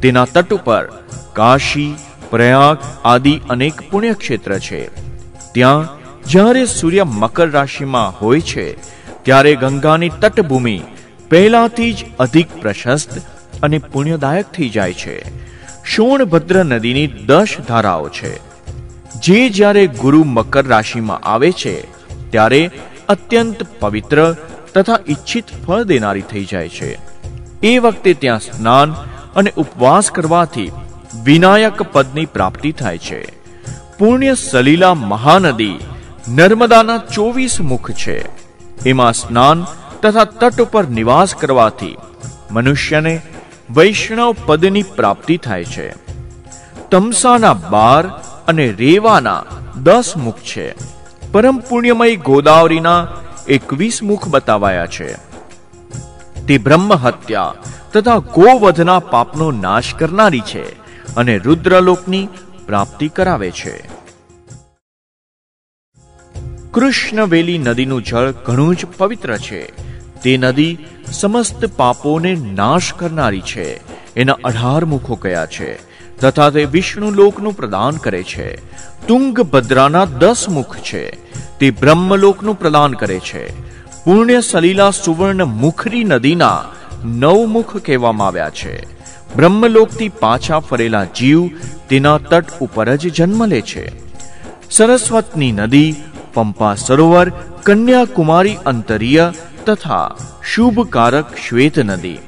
તેના તટ ઉપર કાશી પ્રયાગ આદિ અનેક પુણ્યક્ષેત્ર છે. ત્યાં જ્યારે સૂર્ય મકર રાશિમાં હોય છે, ત્યારે ગંગાની તટભૂમિ પહેલાથી જ અધિક પ્રશસ્ત અને પુણ્યદાયક થઈ જાય છે. શોણભદ્ર નદીની દસ ધારાઓ છે. જે જ્યારે ગુરુ મકર રાશિમાં આવે છે, ત્યારે અત્યંત પવિત્ર તથા ઈચ્છિત ફળ દેનારી થઈ જાય છે. એ વખતે ત્યાં સ્નાન અને ઉપવાસ કરવાથી વિનાયક પદની પ્રાપ્તિ થાય છે. પુણ્ય સલીલા મહાનદી નર્મદાના ચોવીસ મુખ છે. એમાં સ્નાન તથા તટ ઉપર નિવાસ કરવાથી મનુષ્યને વૈષ્ણવ પદની પ્રાપ્તિ થાય છે. તમસાના બાર અને રેવાના દસ મુખ છે. પરમ પુણ્યમય ગોદાવરીના એકવીસ મુખ બતાવાયા છે. તે બ્રહ્મ હત્યા તથા ગોવધના પાપનો નાશ કરનારી છે. અને રુદ્રલોકની પ્રાપ્તિ કરાવે છે. કૃષ્ણવેલી નદીનું જળ ઘણું જ પવિત્ર છે. તે નદી સમસ્ત પાપોને નાશ કરનારી છે. એના અઢાર મુખો કયા છે, તથા તે વિષ્ણુ લોકનું પ્રદાન કરે છે. તુંગભદ્રાના દસ મુખ છે. તે બ્રહ્મલોકનું પ્રદાન કરે છે. પુણ્ય સલીલા સુવર્ણ મુખરી નદીના નવ મુખ કહેવામાં આવ્યા છે. બ્રહ્મલોકથી પાછા ફરેલા જીવ તેના તટ ઉપર જ જન્મ લે છે. સરસ્વતની નદી, પંપા સરોવર, કન્યાકુમારી અંતરીય તથા શુભકારક શ્વેત નદી,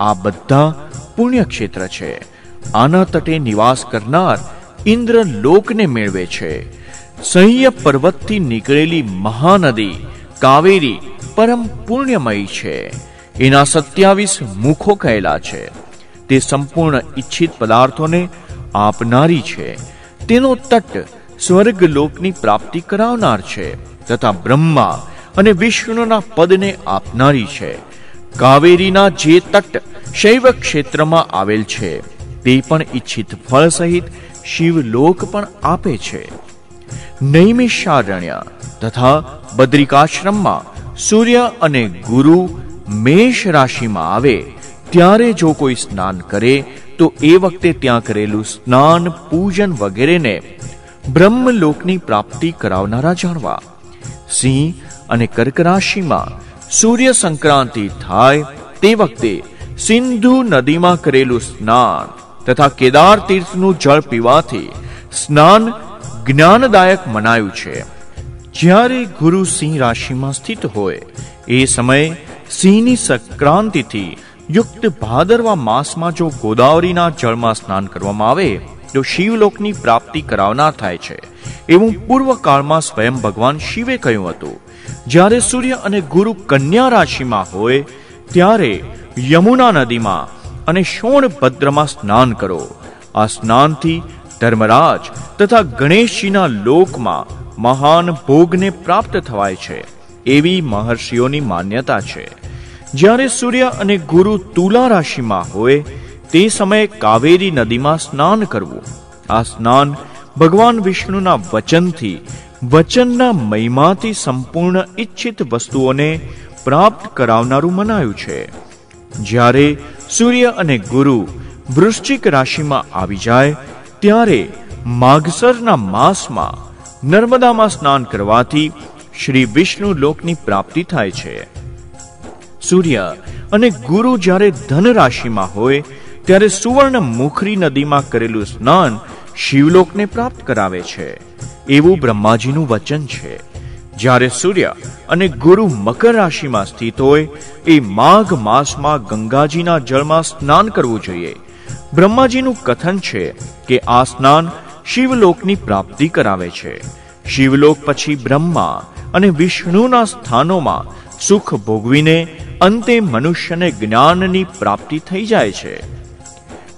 આ બધા પુણ્યક્ષેત્ર છે. આના તટે નિવાસ કરનાર ઇન્દ્ર લોકને મેળવે છે. સહ્ય પર્વતથી નીકળેલી મહાનદી કાવેરી પરમ પુણ્યમય છે. એના સત્યાવીસ મુખો કહેલા છે. તે સંપૂર્ણ ઈચ્છિત પદાર્થોને આપનારી છે. તેનો તટ સ્વર્ગ લોકની પ્રાપ્તિ કરાવનાર છે તથા બ્રહ્મા અને વિષ્ણુના પદને આપનારી છે. કાવેરીના જે તટ શૈવ ક્ષેત્રમાં આવેલ છે, તે પણ ઈચ્છિત ફળ સહિત શિવલોક પણ આપે છે. નૈમિષારણ્ય તથા બદ્રિકાશ્રમમાં સૂર્ય અને ગુરુ મેષ રાશિમાં આવે ત્યારે જો કોઈ સ્નાન કરે, તો એ વખતે ત્યાં કરેલું સ્નાન, પૂજન વગેરેને બ્રહ્મલોકની પ્રાપ્તિ કરાવનારા જાણવા. સિંહ અને કર્ક રાશિમાં સૂર્ય સંક્રાંતિ થાય, તે વખતે સિંધુ નદીમાં કરેલું સ્નાન તથા કેદાર તીર્થનું જળ પીવાથી સ્નાન જ્ઞાનદાયક મનાયું છે. જ્યારે ગુરુ સિંહ રાશિમાં સ્થિત હોય, એ સમયે સિંહની સંક્રાંતિથી યુક્ત ભાદરવા માસમાં જો ગોદાવરીના જળમાં સ્નાન કરવામાં આવે, તો શિવલોકની પ્રાપ્તિ કરાવનાર થાય છે. એવું પૂર્વકાળમાં સ્વયં ભગવાન શિવે કહ્યું હતું. જ્યારે સૂર્ય અને ગુરુ કન્યા રાશિમાં હોય, ત્યારે યમુના નદીમાં અને શોણભદ્રમાં સ્નાન કરો. આ સ્નાનથી ધર્મરાજ તથા ગણેશજીના લોકમાં મહાન ભોગને પ્રાપ્ત થવાય છે. એવી મહર્ષિઓની માન્યતા છે. જ્યારે સૂર્ય અને ગુરુ તુલા રાશિમાં હોય, તે સમયે કાવેરી નદીમાં સ્નાન કરવું. આ સ્નાન ભગવાન વિષ્ણુના વચનથી, વચનના મહિમાથી સંપૂર્ણ ઈચ્છિત વસ્તુઓને પ્રાપ્ત કરાવનારું મનાયું છે. જ્યારે સૂર્ય અને ગુરુ વૃશ્ચિક રાશિમાં આવી જાય, ત્યારે માઘસરના માસમાં નર્મદામાં સ્નાન કરવાથી શ્રી વિષ્ણુ લોકની પ્રાપ્તિ થાય છે. સૂર્ય અને ગુરુ જ્યારે ધન રાશિમાં હોય, ત્યારે સુવર્ણ મુખરી નદીમાં કરેલું સ્નાન શિવલોકને પ્રાપ્ત કરાવે છે. એવું બ્રહ્માજીનું વચન છે. જ્યારે સૂર્ય અને ગુરુ મકર રાશિમાં સ્થિત હોય, એ માઘ માસમાં ગંગાજીના જળમાં સ્નાન કરવું જોઈએ. બ્રહ્માજીનું કથન છે કે આ સ્નાન શિવલોકની પ્રાપ્તિ કરાવે છે. શિવલોક પછી બ્રહ્મા અને વિષ્ણુના સ્થાનોમાં સુખ ભોગવીને અંતે મનુષ્યને જ્ઞાનની પ્રાપ્તિ થઈ જાય છે.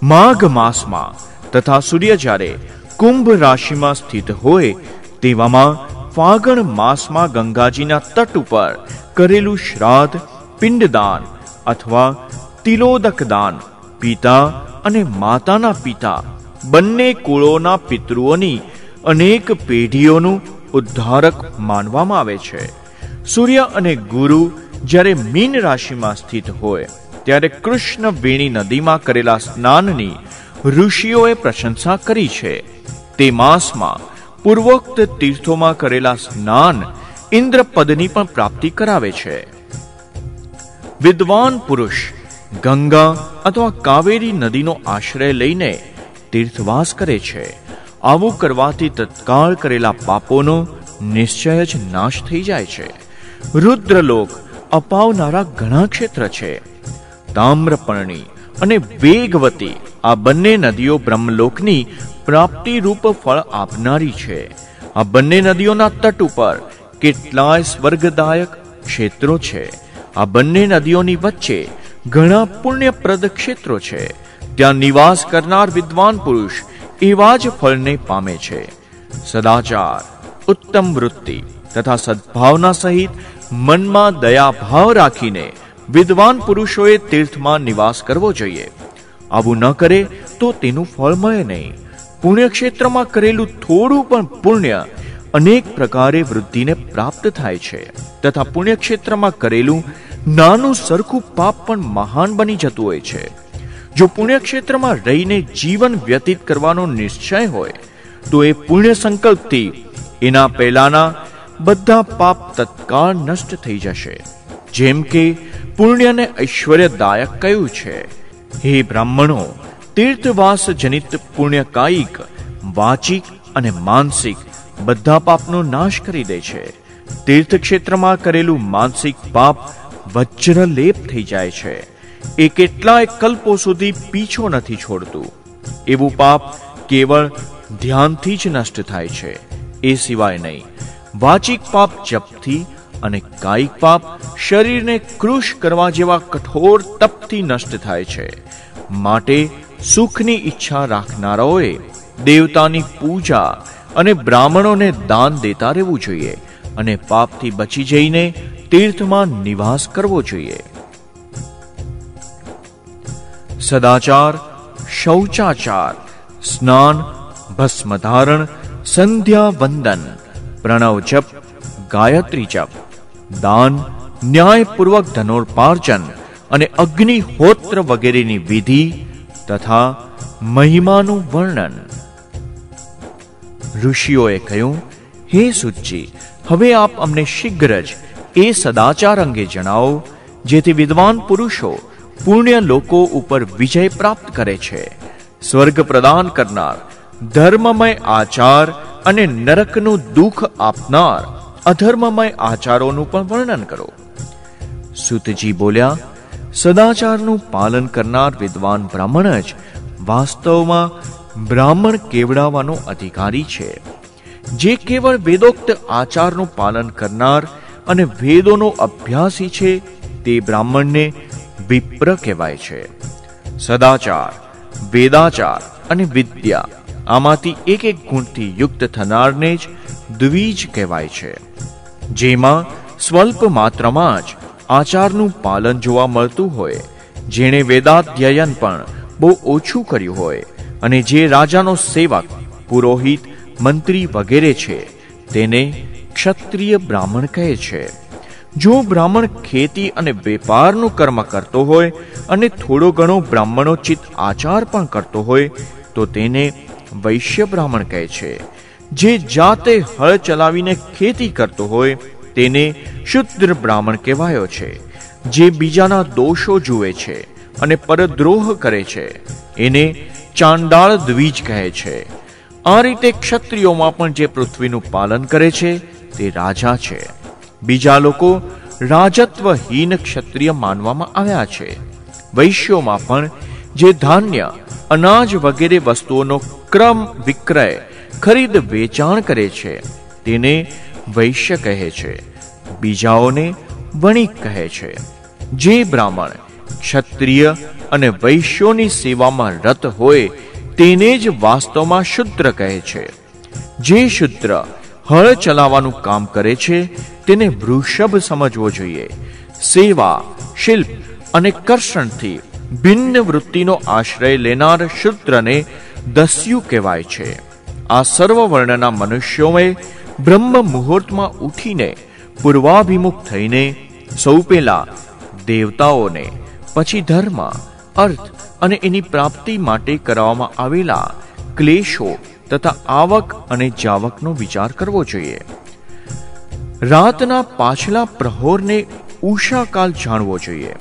માઘ માસમાં તથા સૂર્ય જ્યારે કુંભ રાશિમાં સ્થિત હોય તેવામાં ફાગણ માસમાં ગંગાજીના તટ ઉપર કરેલું શ્રાદ્ધ, પિંડદાન અથવા તિલોદક દાન પિતા અને માતાના પિતા બંને કુળોના પિતૃઓની અનેક પેઢીઓનું ઉદ્ધારક માનવામાં આવે છે. સૂર્ય અને ગુરુ જ્યારે મીન રાશિમાં સ્થિત હોય, ત્યારે કૃષ્ણ વેણી નદીમાં કરેલા સ્નાનની ઋષિઓએ પ્રશંસા કરી છે. તે માસમાં પૂર્વોક્ત તીર્થોમાં કરેલા સ્નાન ઇન્દ્રપદની પણ પ્રાપ્તિ કરાવે છે. વિદ્વાન પુરુષ ગંગા અથવા કાવેરી નદીનો આશ્રય લઈને તીર્થવાસ કરે છે. આવું કરવાથી તત્કાળ કરેલા પાપોનો નિશ્ચય જ નાશ થઈ જાય છે. રુદ્રલોક અપાવનારા ઘણા ક્ષેત્ર છે. તામ્રપર્ણી અને વેગવતી આ બંને નદીઓ બ્રહ્મલોકની પ્રાપ્તિ રૂપ ફળ આપનારી છે. આ બંને નદીઓના તટ ઉપર કેટલાય સ્વર્ગદાયક ક્ષેત્રો છે. આ બંને નદીઓની વચ્ચે ઘણા પુણ્યપ્રદ ક્ષેત્રો છે. ત્યાં નિવાસ કરનાર વિદ્વાન પુરુષ એવા જ ફળને પામે છે. સદાચાર, ઉત્તમ વૃત્તિ તથા સદભાવના સહિત મનમાં દયાભાવ રાખીને વિદ્વાન પુરુષોએ તીર્થમાં નિવાસ કરવો જોઈએ. આવું ન કરે તો તેનું ફળ મળે નહીં. પુણ્યક્ષેત્રમાં કરેલું થોડું પણ પુણ્ય અનેક પ્રકારે વૃદ્ધિને પ્રાપ્ત થાય છે. તથા પુણ્યક્ષેત્રમાં કરેલું નાનું સરખું પાપ પણ મહાન બની જતું હોય છે. જો પુણ્યક્ષેત્રમાં રહીને જીવન વ્યતીત કરવાનો નિશ્ચય હોય, તો એ પુણ્ય સંકલ્પથી એના પહેલાના બધા પાપ તત્કાળ નષ્ટ થઈ જશે. જેમ કે પુણ્યને ઐશ્વર્યદાયક કહ્યું છે. હે બ્રાહ્મણો, તીર્થવાસ જનિત પુણ્યકાયિક, વાચિક અને માનસિક બધા પાપનો નાશ કરી દે છે. તીર્થક્ષેત્રમાં કરેલું માનસિક પાપ વજ્રલેપ થઈ જાય છે. એ કેટલાય કલ્પો સુધી પીછો નથી છોડતું. એવું પાપ કેવળ ધ્યાનથી જ નષ્ટ થાય છે. એ સિવાય નહીં. વાચિક પાપ જપથી અને કાયિક પાપ શરીરને કૃશ કરવા જેવા કઠોર તપથી નષ્ટ થાય છે. માટે સુખની ઈચ્છા રાખનારાઓએ દેવતાની પૂજા અને બ્રાહ્મણોને દાન દેતા રહેવું જોઈએ અને પાપથી બચી જઈને તીર્થમાં નિવાસ કરવો જોઈએ. સદાચાર, શૌચાચાર, સ્નાન, ભસ્મધારણ સંધ્યા વંદન પ્રણવ જપ, ગાયત્રી જપ, દાન, ન્યાયપૂર્વક ધનોર્પાર્જન અને અગ્નિહોત્ર વગેરેની વિધિ તથા મહિમાનું વર્ણન. ઋષિઓએ કહ્યું, હે સુચી હવે આપ અમને શીઘ્ર જ એ સદાચાર અંગે જણાવો, જેથી વિદ્વાન પુરુષો પુણ્ય લોકો ઉપર વિજય પ્રાપ્ત કરે છે. સ્વર્ગ પ્રદાન કરનાર ધર્મમય આચાર અને નરકનું દુઃખ આપનાર અધર્મમય આચારોનું પણ વર્ણન કરો. સુતજી બોલ્યા, સદાચારનું પાલન કરનાર વિદ્વાન બ્રાહ્મણ જ વાસ્તવમાં બ્રાહ્મણ કેવડાવવાનો અધિકારી છે. જે કેવળ વેદોક્ત આચારનું પાલન કરનાર અને વેદોનો અભ્યાસી છે, તે બ્રાહ્મણને વિપ્ર કહેવાય છે. સદાચાર, વેદાચાર અને વિદ્યા આમાંથી એક એક ગુણથી યુક્ત થનારને જ દ્વિજ કહેવાય છે. જેમાં સ્વલ્પ માત્રામાં જ આચારનું પાલન જોવા મળતું હોય, જેણે વેદાધ્યયન પણ બહુ ઓછું કર્યું હોય અને જે રાજાનો સેવક, પુરોહિત, મંત્રી વગેરે છે, તેને ક્ષત્રિય બ્રાહ્મણ કહે છે. જો બ્રાહ્મણ ખેતી અને વેપારનું કર્મ કરતો હોય અને થોડો ઘણો બ્રાહ્મણોચિત આચાર પણ કરતો હોય, તો તેને વૈશ્ય બ્રાહ્મણ કહે છે, જે જાતે હળ ચલાવીને ખેતી કરતો હોય, તેને શુદ્ર બ્રાહ્મણ કહેવાયો છે, જે બીજાના દોષો જુએ છે અને પરદ્રોહ કરે છે. એને ચાંડાળ દ્વિજ કહે છે. આ રીતે ક્ષત્રિયોમાં પણ જે પૃથ્વીનું પાલન કરે છે, તે રાજા છે. બીજા લોકો રાજત્વહીન ક્ષત્રિય માનવામાં આવ્યા છે. વૈશ્યોમાં પણ જે ધાન્ય અનાજ વગેરે વસ્તુઓનો ક્રમ વિક્રય, ખરીદ, વેચાણ કરે છે. તેને વૈશ્ય કહે છે. બીજાઓને વણિક કહે છે. જે બ્રાહ્મણ ક્ષત્રિય અને વૈશ્યોની સેવામાં રત હોય, તેને જ વાસ્તવમાં શુદ્ર કહે છે. જે શુદ્ર હળ ચલાવવાનું કામ કરે છે, તેને વૃષભ સમજવો જોઈએ. સેવા, શિલ્પ અને કર્ષણથી ભિન્ન વૃત્તિનો આશ્રય લેનાર શુદ્રને દસ્યુ કહેવાય છે. આ સર્વ વર્ણના મનુષ્યોએ બ્રહ્મ મુહૂર્તમાં ઉઠીને પૂર્વાભિમુખ થઈને સૌ પહેલા દેવતાઓને, પછી ધર્મ, અર્થ અને એની પ્રાપ્તિ માટે કરવામાં આવેલા ક્લેશો તથા આવક અને જાવકનો વિચાર કરવો જોઈએ. રાતના પાછલા પ્રહોરને ઉષાકાલ જાણવો જોઈએ.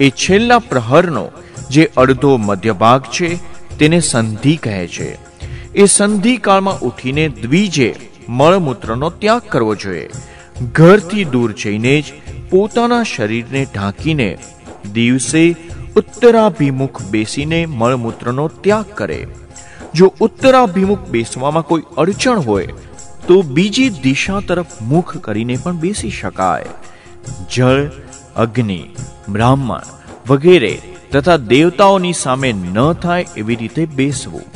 એ છેલ્લા પ્રહરનો જે અડધો મધ્ય ભાગ છે, તેને સંધિ કહે છે. એ સંધિ કાળમાં ઉઠીને દ્વિજે મળમૂત્રનો ત્યાગ કરવો જોઈએ. ઘરથી દૂર જઈને જ પોતાના શરીરને ઢાંકીને દિવસે ઉત્તરાભિમુખ બેસીને મળમૂત્રનો ત્યાગ કરે. જો ઉત્તરાભિમુખ બેસવામાં કોઈ અડચણ હોય, તો બીજી દિશા તરફ મુખ કરીને પણ બેસી શકાય. જળ અગ્નિ, બ્રાહ્મણ વગેરે તથા દેવતાઓની સામે ન થાય એવી રીતે બેસવું.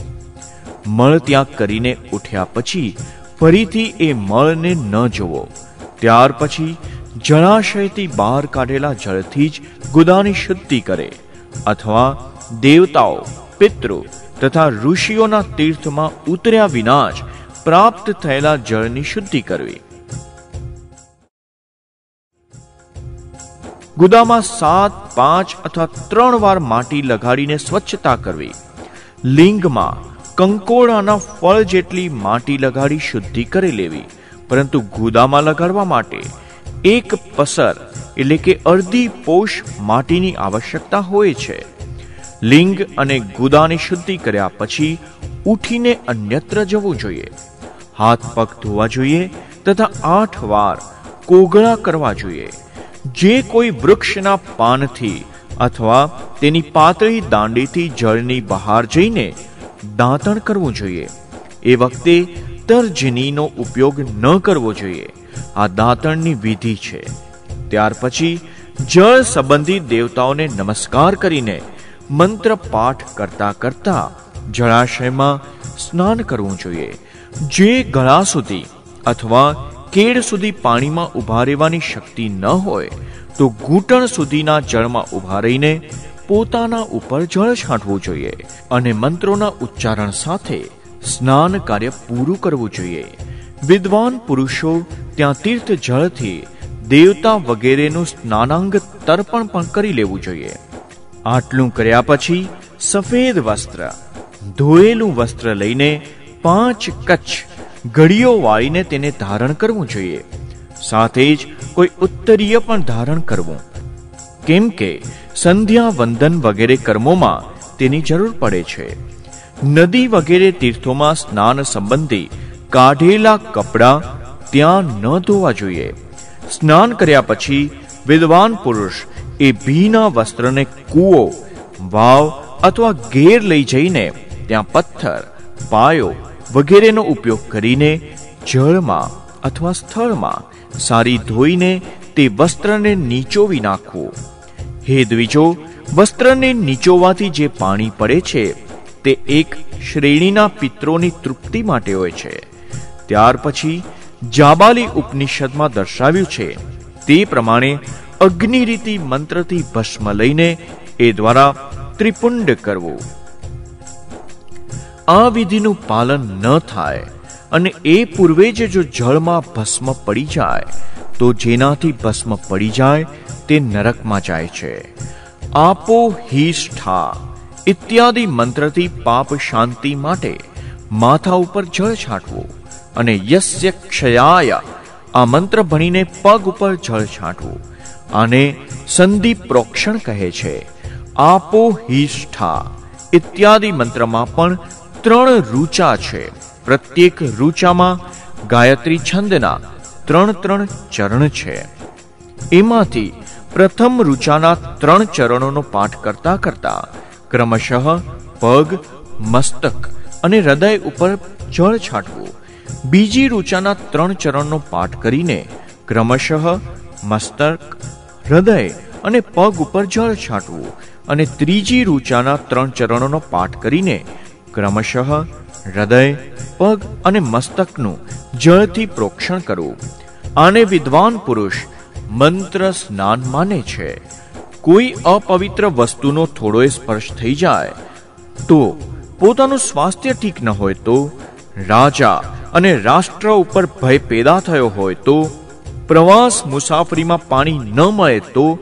મળ ત્યાગ કરીને ઉઠ્યા પછી ફરીથી એ મળને ન જોવો ત્યાર પછી જળાશયથી બહાર કાઢેલા જળથી જ ગુદાની શુદ્ધિ કરે અથવા દેવતાઓ, પિતૃ તથા ઋષિઓના તીર્થમાં ઉતર્યા વિના જ પ્રાપ્ત થયેલા જળની શુદ્ધિ કરવી. ગુદામાં સાત, પાંચ અથવા ત્રણ વાર માટી લગાડીને સ્વચ્છતા કરવી. લિંગમાં કંકોડાના ફળ જેટલી માટી લગાડી શુદ્ધિ કરી લેવી. પરંતુ ગુદામાં લગાડવા માટે એક પસર એટલે કે અડધી પોષ માટીની આવશ્યકતા હોય છે. લિંગ અને ગુદાની શુદ્ધિ કર્યા પછી ઉઠીને અન્યત્ર જવું જોઈએ. હાથ પગ ધોવા જોઈએ તથા આઠ વાર કોગળા કરવા જોઈએ. જે કોઈ વૃક્ષના પાનથી અથવા તેની પાતળી દાંડીથી જળની બહાર જઈને દાંતણ કરવું જોઈએ. એ વખતે તર્જનીનો ઉપયોગ ન કરવો જોઈએ. આ દાંતણની વિધિ છે. ત્યાર પછી જળ સંબંધી દેવતાઓને નમસ્કાર કરીને મંત્ર પાઠ કરતા કરતા જળાશયમાં સ્નાન કરવું જોઈએ. જે ગળા સુધી અથવા કેડ સુધી પાણીમાં ઊભા રહેવાની શક્તિ ન હોય, તો ઘૂંટણ સુધીના જળમાં ઊભા રહીને પોતાના ઉપર જળ છાંટવું જોઈએ અને મંત્રોના ઉચ્ચારણ સાથે સ્નાન કાર્ય પૂરું કરવું જોઈએ. વિદ્વાન પુરુષો ત્યાં તીર્થ જળથી દેવતા વગેરેનું સ્નાનાંગ તર્પણ પણ કરી લેવું જોઈએ. આટલું કર્યા પછી સફેદ વસ્ત્ર, ધોયેલું વસ્ત્ર લઈને પાંચ કચ્છ ઘડીઓ વાળીને તેને ધારણ કરવું જોઈએ. સાથે જ કોઈ ઉત્તરીય પણ ધારણ કરવું. કેમ કે સંધ્યા વંદન વગેરે કર્મોમાં તેની જરૂર પડે છે. નદી વગેરે તીર્થોમાં સ્નાન સંબંધી કાઢેલા કપડાં ત્યાં ન ધોવા જોઈએ. સ્નાન કર્યા પછી વિદ્વાન પુરુષ એ ભીના વસ્ત્રને કૂવો, વાવ અથવા ઘેર લઈ જઈને ત્યાં પથ્થર, પાયો વગેરેનો ઉપયોગ કરીને જળમાં અથવા સ્થળમાં સારી ધોઈને તે વસ્ત્રને નીચોવી નાખવું. હે દ્વિજો, વસ્ત્રને નીચોવાથી જે પાણી પડે છે, તે એક શ્રેણીના પિત્રોની તૃપ્તિ માટે હોય છે. ત્યાર પછી જાબાલી ઉપનિષદમાં દર્શાવ્યું છે, તે પ્રમાણે અગ્નિરીતિ મંત્રથી ભસ્મ લઈને એ દ્વારા ત્રિપુંડ કરવું. આ વિધિનું પાલન ન થાય અને એ પૂર્વે જ જો જળમાં ભસ્મ પડી જાય, તો જેનાથી ભસ્મ પડી જાય તે નરકમાં જાય છે. આપો હિષ્ઠા ઇત્યાદિ મંત્રથી પાપ શાંતિ માટે માથા ઉપર જળ છાંટવું અને યસ્ય ક્ષયાય આ મંત્ર ભણીને પગ ઉપર જળ છાંટવું. આને સંધિ પ્રોક્ષણ કહે છે. આપો હિષ્ઠા ઇત્યાદિ મંત્રમાં પણ ત્રણ રૂચા છે. પ્રત્યેક રૂચામાં ગાયત્રી છંદના ત્રણ ત્રણ ચરણ છે. એમાંથી પ્રથમ રૂચાના ત્રણ ચરણોનો પાઠ કરતા કરતા ક્રમશઃ પગ, મસ્તક અને હૃદય ઉપર જળ છાંટવું. બીજી રૂચાના ત્રણ ચરણનો પાઠ કરીને ક્રમશઃ મસ્તક, હૃદય અને પગ ઉપર જળ છાંટવું. અને ત્રીજી રૂચાના ત્રણ ચરણોનો પાઠ કરીને ક્રમશઃ હૃદય, પગ અને મસ્તકનું જળથી પ્રોક્ષણ કરવું. આને વિદ્વાન પુરુષ મંત્ર સ્નાન માને છે. કોઈ અપવિત્ર વસ્તુનો થોડો સ્પર્શ થઈ જાય, તો પોતાનું સ્વાસ્થ્ય ઠીક ન હોય તો, રાજા અને રાષ્ટ્ર ઉપર ભય પેદા થયો હોય તો, પ્રવાસ મુસાફરીમાં પાણી ન મળે તો,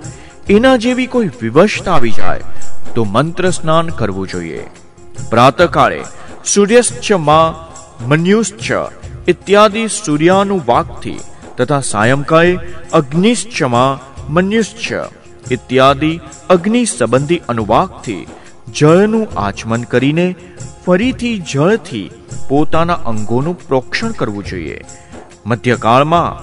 એના જેવી કોઈ વિવશતા આવી જાય, તો મંત્ર સ્નાન કરવું જોઈએ. પ્રાતકાળે સૂર્યશ્ચમાં મન્યુશ્ચ ઇત્યાદિ સૂર્યાનુવાકથી તથા સાયંકાળે અગ્નિશ્ચમાં મન્યુશ્ચ ઇત્યાદિ અગ્નિ સંબંધી અનુવાકથી જળનું આચમન કરીને ફરીથી જળથી પોતાના અંગોનું પ્રોક્ષણ કરવું જોઈએ. મધ્યકાળમાં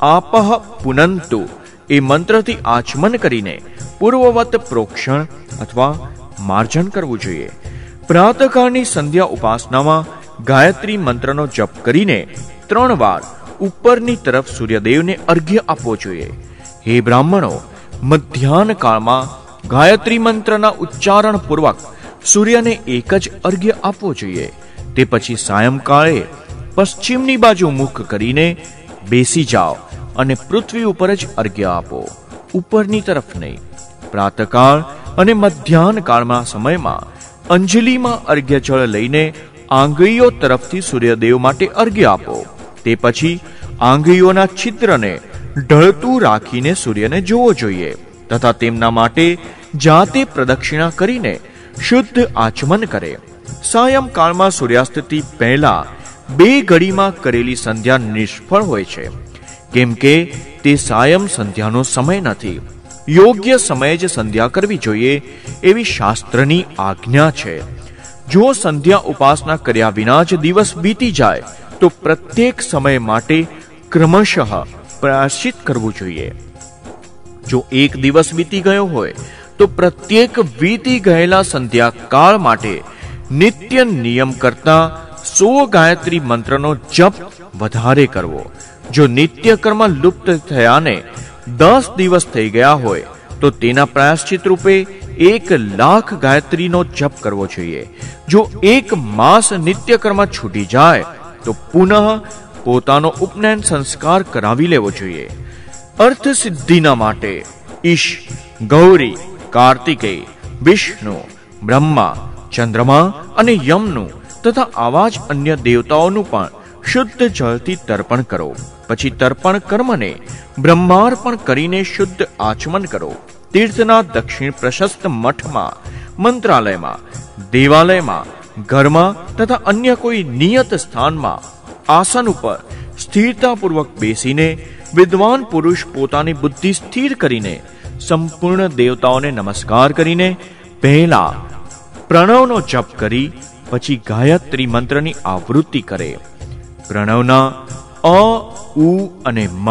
આપહ પુનંતુ એ મંત્રથી આચમન કરીને પૂર્વવત પ્રોક્ષણ અથવા માર્જન કરવું જોઈએ. પ્રાતકાળની સંધ્યા ઉપાસનામાં ગાયત્રી મંત્રનો જપ કરીને ત્રણ વાર ઉપરની તરફ સૂર્યદેવને અર્ઘ્ય આપવો જોઈએ. હે બ્રાહ્મણો મધ્યાહન કાળમાં ગાયત્રી મંત્રના ઉચ્ચારણ પૂર્વક સૂર્યને એક જ અર્ઘ્ય આપવો જોઈએ. તે પછી સાયંકાળે પશ્ચિમની બાજુ મુખ કરીને બેસી જાઓ અને પૃથ્વી ઉપર જ અર્ઘ્ય આપો. ઉપરની તરફ નહીં. પ્રાતકાળ અને મધ્યાહન કાળમાં સમયમાં અંજલિમાં અર્ઘ્યજળ લઈને આંગળીઓ તરફથી સૂર્યદેવ માટે અર્ઘ્ય આપો. તે પછી આંગળીઓના છિદ્રને ઢળતું રાખીને સૂર્યને જોવો જોઈએ તથા તેમના માટે જાતે પ્રદક્ષિણા કરીને શુદ્ધ આચમન કરે. સાયંકાળમાં સૂર્યાસ્તથી પહેલા બે ઘડીમાં કરેલી સંધ્યા નિષ્ફળ હોય છે. કેમ કે તે સાયમ સંધ્યાનો સમય નથી. યોગ્ય સમયે જ સંધ્યા કરવી જોઈએ એવી શાસ્ત્રની આજ્ઞા છે. જો સંધ્યા ઉપાસના કર્યા વિના જ દિવસ બીતી જાય, તો પ્રત્યેક સમય માટે ક્રમશઃ પ્રાયશ્ચિત કરવું જોઈએ. જો એક દિવસ બીતી ગયો હોય, તો પ્રત્યેક વીતી ગયેલા સંધ્યાકાળ માટે નિત્ય નિયમ કરતા સો ગાયત્રી મંત્રનો જપ વધારે કરવો. જો નિત્ય કર્મ લુપ્ત થયાને દસ દિવસ થઈ ગયા હોય, તો તેના પ્રાયશ્ચિત રૂપે એક લાખ ગાયત્રીનો જપ કરવો જોઈએ. જો એક માસ નિત્યકર્મ છૂટી જાય, તો પુનઃ પોતાનો ઉપનયન સંસ્કાર કરાવી લેવો જોઈએ. અર્થ સિદ્ધિના માટે ઈશ, ગૌરી, કાર્તિકેય, વિષ્ણુ, બ્રહ્મા, ચંદ્રમા અને યમનું તથા આવા જ અન્ય દેવતાઓનું પણ શુદ્ધ જળથી તર્પણ કરો. પછી તર્પણ કર્મને બ્રહ્માર્પણ કરીને શુદ્ધ આચમન કરો. તીર્થના દક્ષિણ પ્રશસ્ત મઠમાં, મંત્રાલયમાં, દેવાલયમાં, ઘરમાં તથા અન્ય કોઈ નિયત સ્થાનમાં આસન ઉપર સ્થિરતાપૂર્વક બેસીને વિદ્વાન પુરુષ પોતાની બુદ્ધિ સ્થિર કરીને સંપૂર્ણ દેવતાઓને નમસ્કાર કરીને પહેલા પ્રણવનો જપ કરી, પછી ગાયત્રી મંત્રની આવૃત્તિ કરે. પ્રણવના અ ઉ અને મ.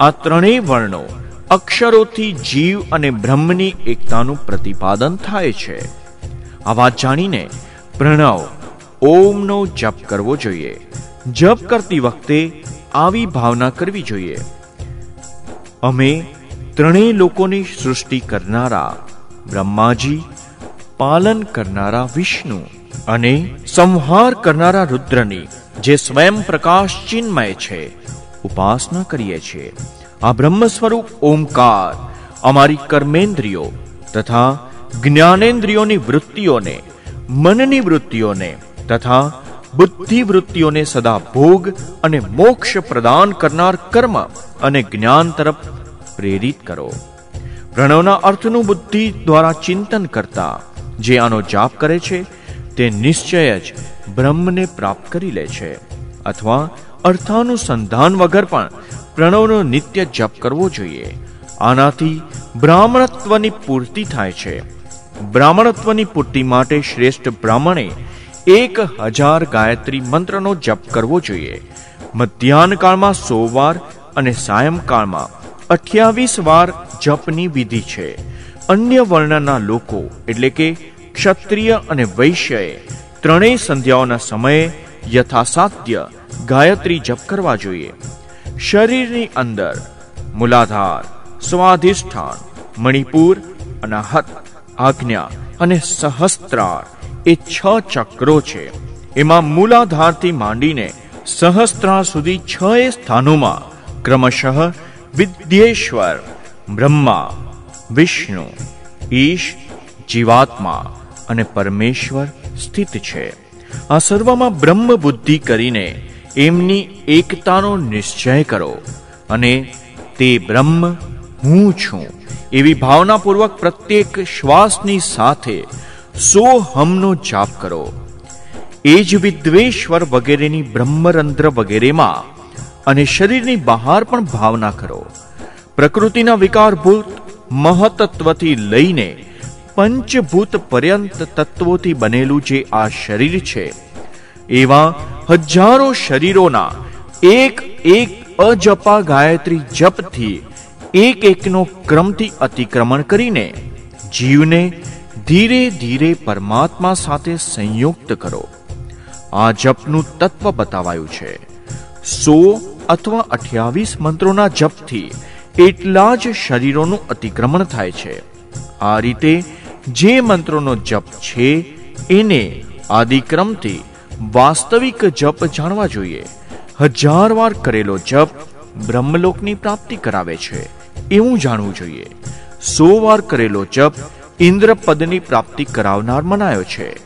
આ ત્રણેય વર્ણો અક્ષરોથી જીવ અને બ્રહ્મની એકતાનું પ્રતિપાદન થાય છે. આ વાત જાણીને પ્રણવ ઓમનો જપ કરવો જોઈએ. જપ કરતી વખતે આવી ભાવના કરવી જોઈએ. અમે ત્રણેય લોકોની સૃષ્ટિ કરનારા બ્રહ્માજી, પાલન કરનારા વિષ્ણુ અને સંહાર કરનારા રુદ્રની જે સ્વયં પ્રકાશ ચિન્મય છે ઉપાસના કરીએ છીએ. આ બ્રહ્મ સ્વરૂપ ઓમકાર અમારી કર્મેન્દ્રિયો તથા જ્ઞાનેન્દ્રિયોની વૃત્તિઓને, મનની વૃત્તિઓને તથા બુદ્ધિ વૃત્તિઓને સદા ભોગ અને મોક્ષ પ્રદાન કરનાર કર્મ અને જ્ઞાન તરફ પ્રેરિત કરો. પ્રણવના અર્થનું બુદ્ધિ દ્વારા ચિંતન કરતા જે આનો જાપ કરે છે, તે નિશ્ચય જ બ્રહ્મને પ્રાપ્ત કરી લે છે. અથવા અર્થાનુસંધાન વગર પણ પ્રણવનો નિત્ય જપ કરવો જોઈએ. આનાથી બ્રાહ્મણત્વની પૂર્તિ થાય છે. બ્રાહ્મણત્વની પૂર્તિ માટે શ્રેષ્ઠ બ્રાહ્મણે એક હજાર ગાયત્રી મંત્રનો જપ કરવો જોઈએ. મધ્યાહનકાળમાં સો વાર અને સાયંકાળમાં અઠ્યાવીસ વાર જપની વિધિ છે. અન્ય વર્ણના લોકો, એટલે કે ક્ષત્રિય અને વૈશ્યએ, ત્રણેય સંધ્યાઓના સમયે યથાસાધ્ય ગાયત્રી જપ કરવા જોઈએ. શરીરની અંદર મૂલાધાર, સ્વાધિષ્ઠાન, મણિપુર, અનાહત, આજ્ઞા અને સહસ્ત્રાર એ છ ચક્રો છે. એમાં મૂલાધારથી માંડીને સહસ્ત્રાર સુધી છ સ્થાનોમાં ક્રમશઃ વિદ્યેશ્વર, બ્રહ્મા, વિષ્ણુ, ઈશ, જીવાત્મા અને પરમેશ્વર સ્થિત છે. આ સર્વમાં બ્રહ્મ બુદ્ધિ કરીને એમની એકતાનો નિશ્ચય કરો અને તે બ્રહ્મ હું છું. એવી ભાવનાપૂર્વક પ્રત્યેક શ્વાસની સાથે સો હમનો જાપ કરો. એ જ વિદ્વેશ્વર વગેરેની બ્રહ્મરંધ્ર વગેરેમાં અને શરીરની બહાર પણ ભાવના કરો. પ્રકૃતિના વિકારભૂત મહતત્વથી લઈને પંચભૂત પર્યંત તત્વોથી બનેલું જે આ શરીર છે એવા હજારો શરીરોના એક એક અજપા ગાયત્રી જપથી એક એકનો ક્રમથી અતિક્રમણ કરીને જીવને ધીરે ધીરે પરમાત્મા સાથે સંયુક્ત કરો. આ જપનું તત્વ બતાવાયું છે. સો અથવા અઠ્યાવીસ મંત્રોના જપથી એટલા જ શરીરોનું અતિક્રમણ થાય છે. આ રીતે જે મંત્રોનો જપ છે, એને આદિક્રમથી વાસ્તવિક જપ જાણવા જોઈએ. હજાર વાર કરેલો જપ બ્રહ્મલોકની પ્રાપ્તિ કરાવે છે. એવું જાણવું જોઈએ. સો વાર કરેલો જપ ઇન્દ્રપદની પ્રાપ્તિ કરાવનાર મનાયો છે.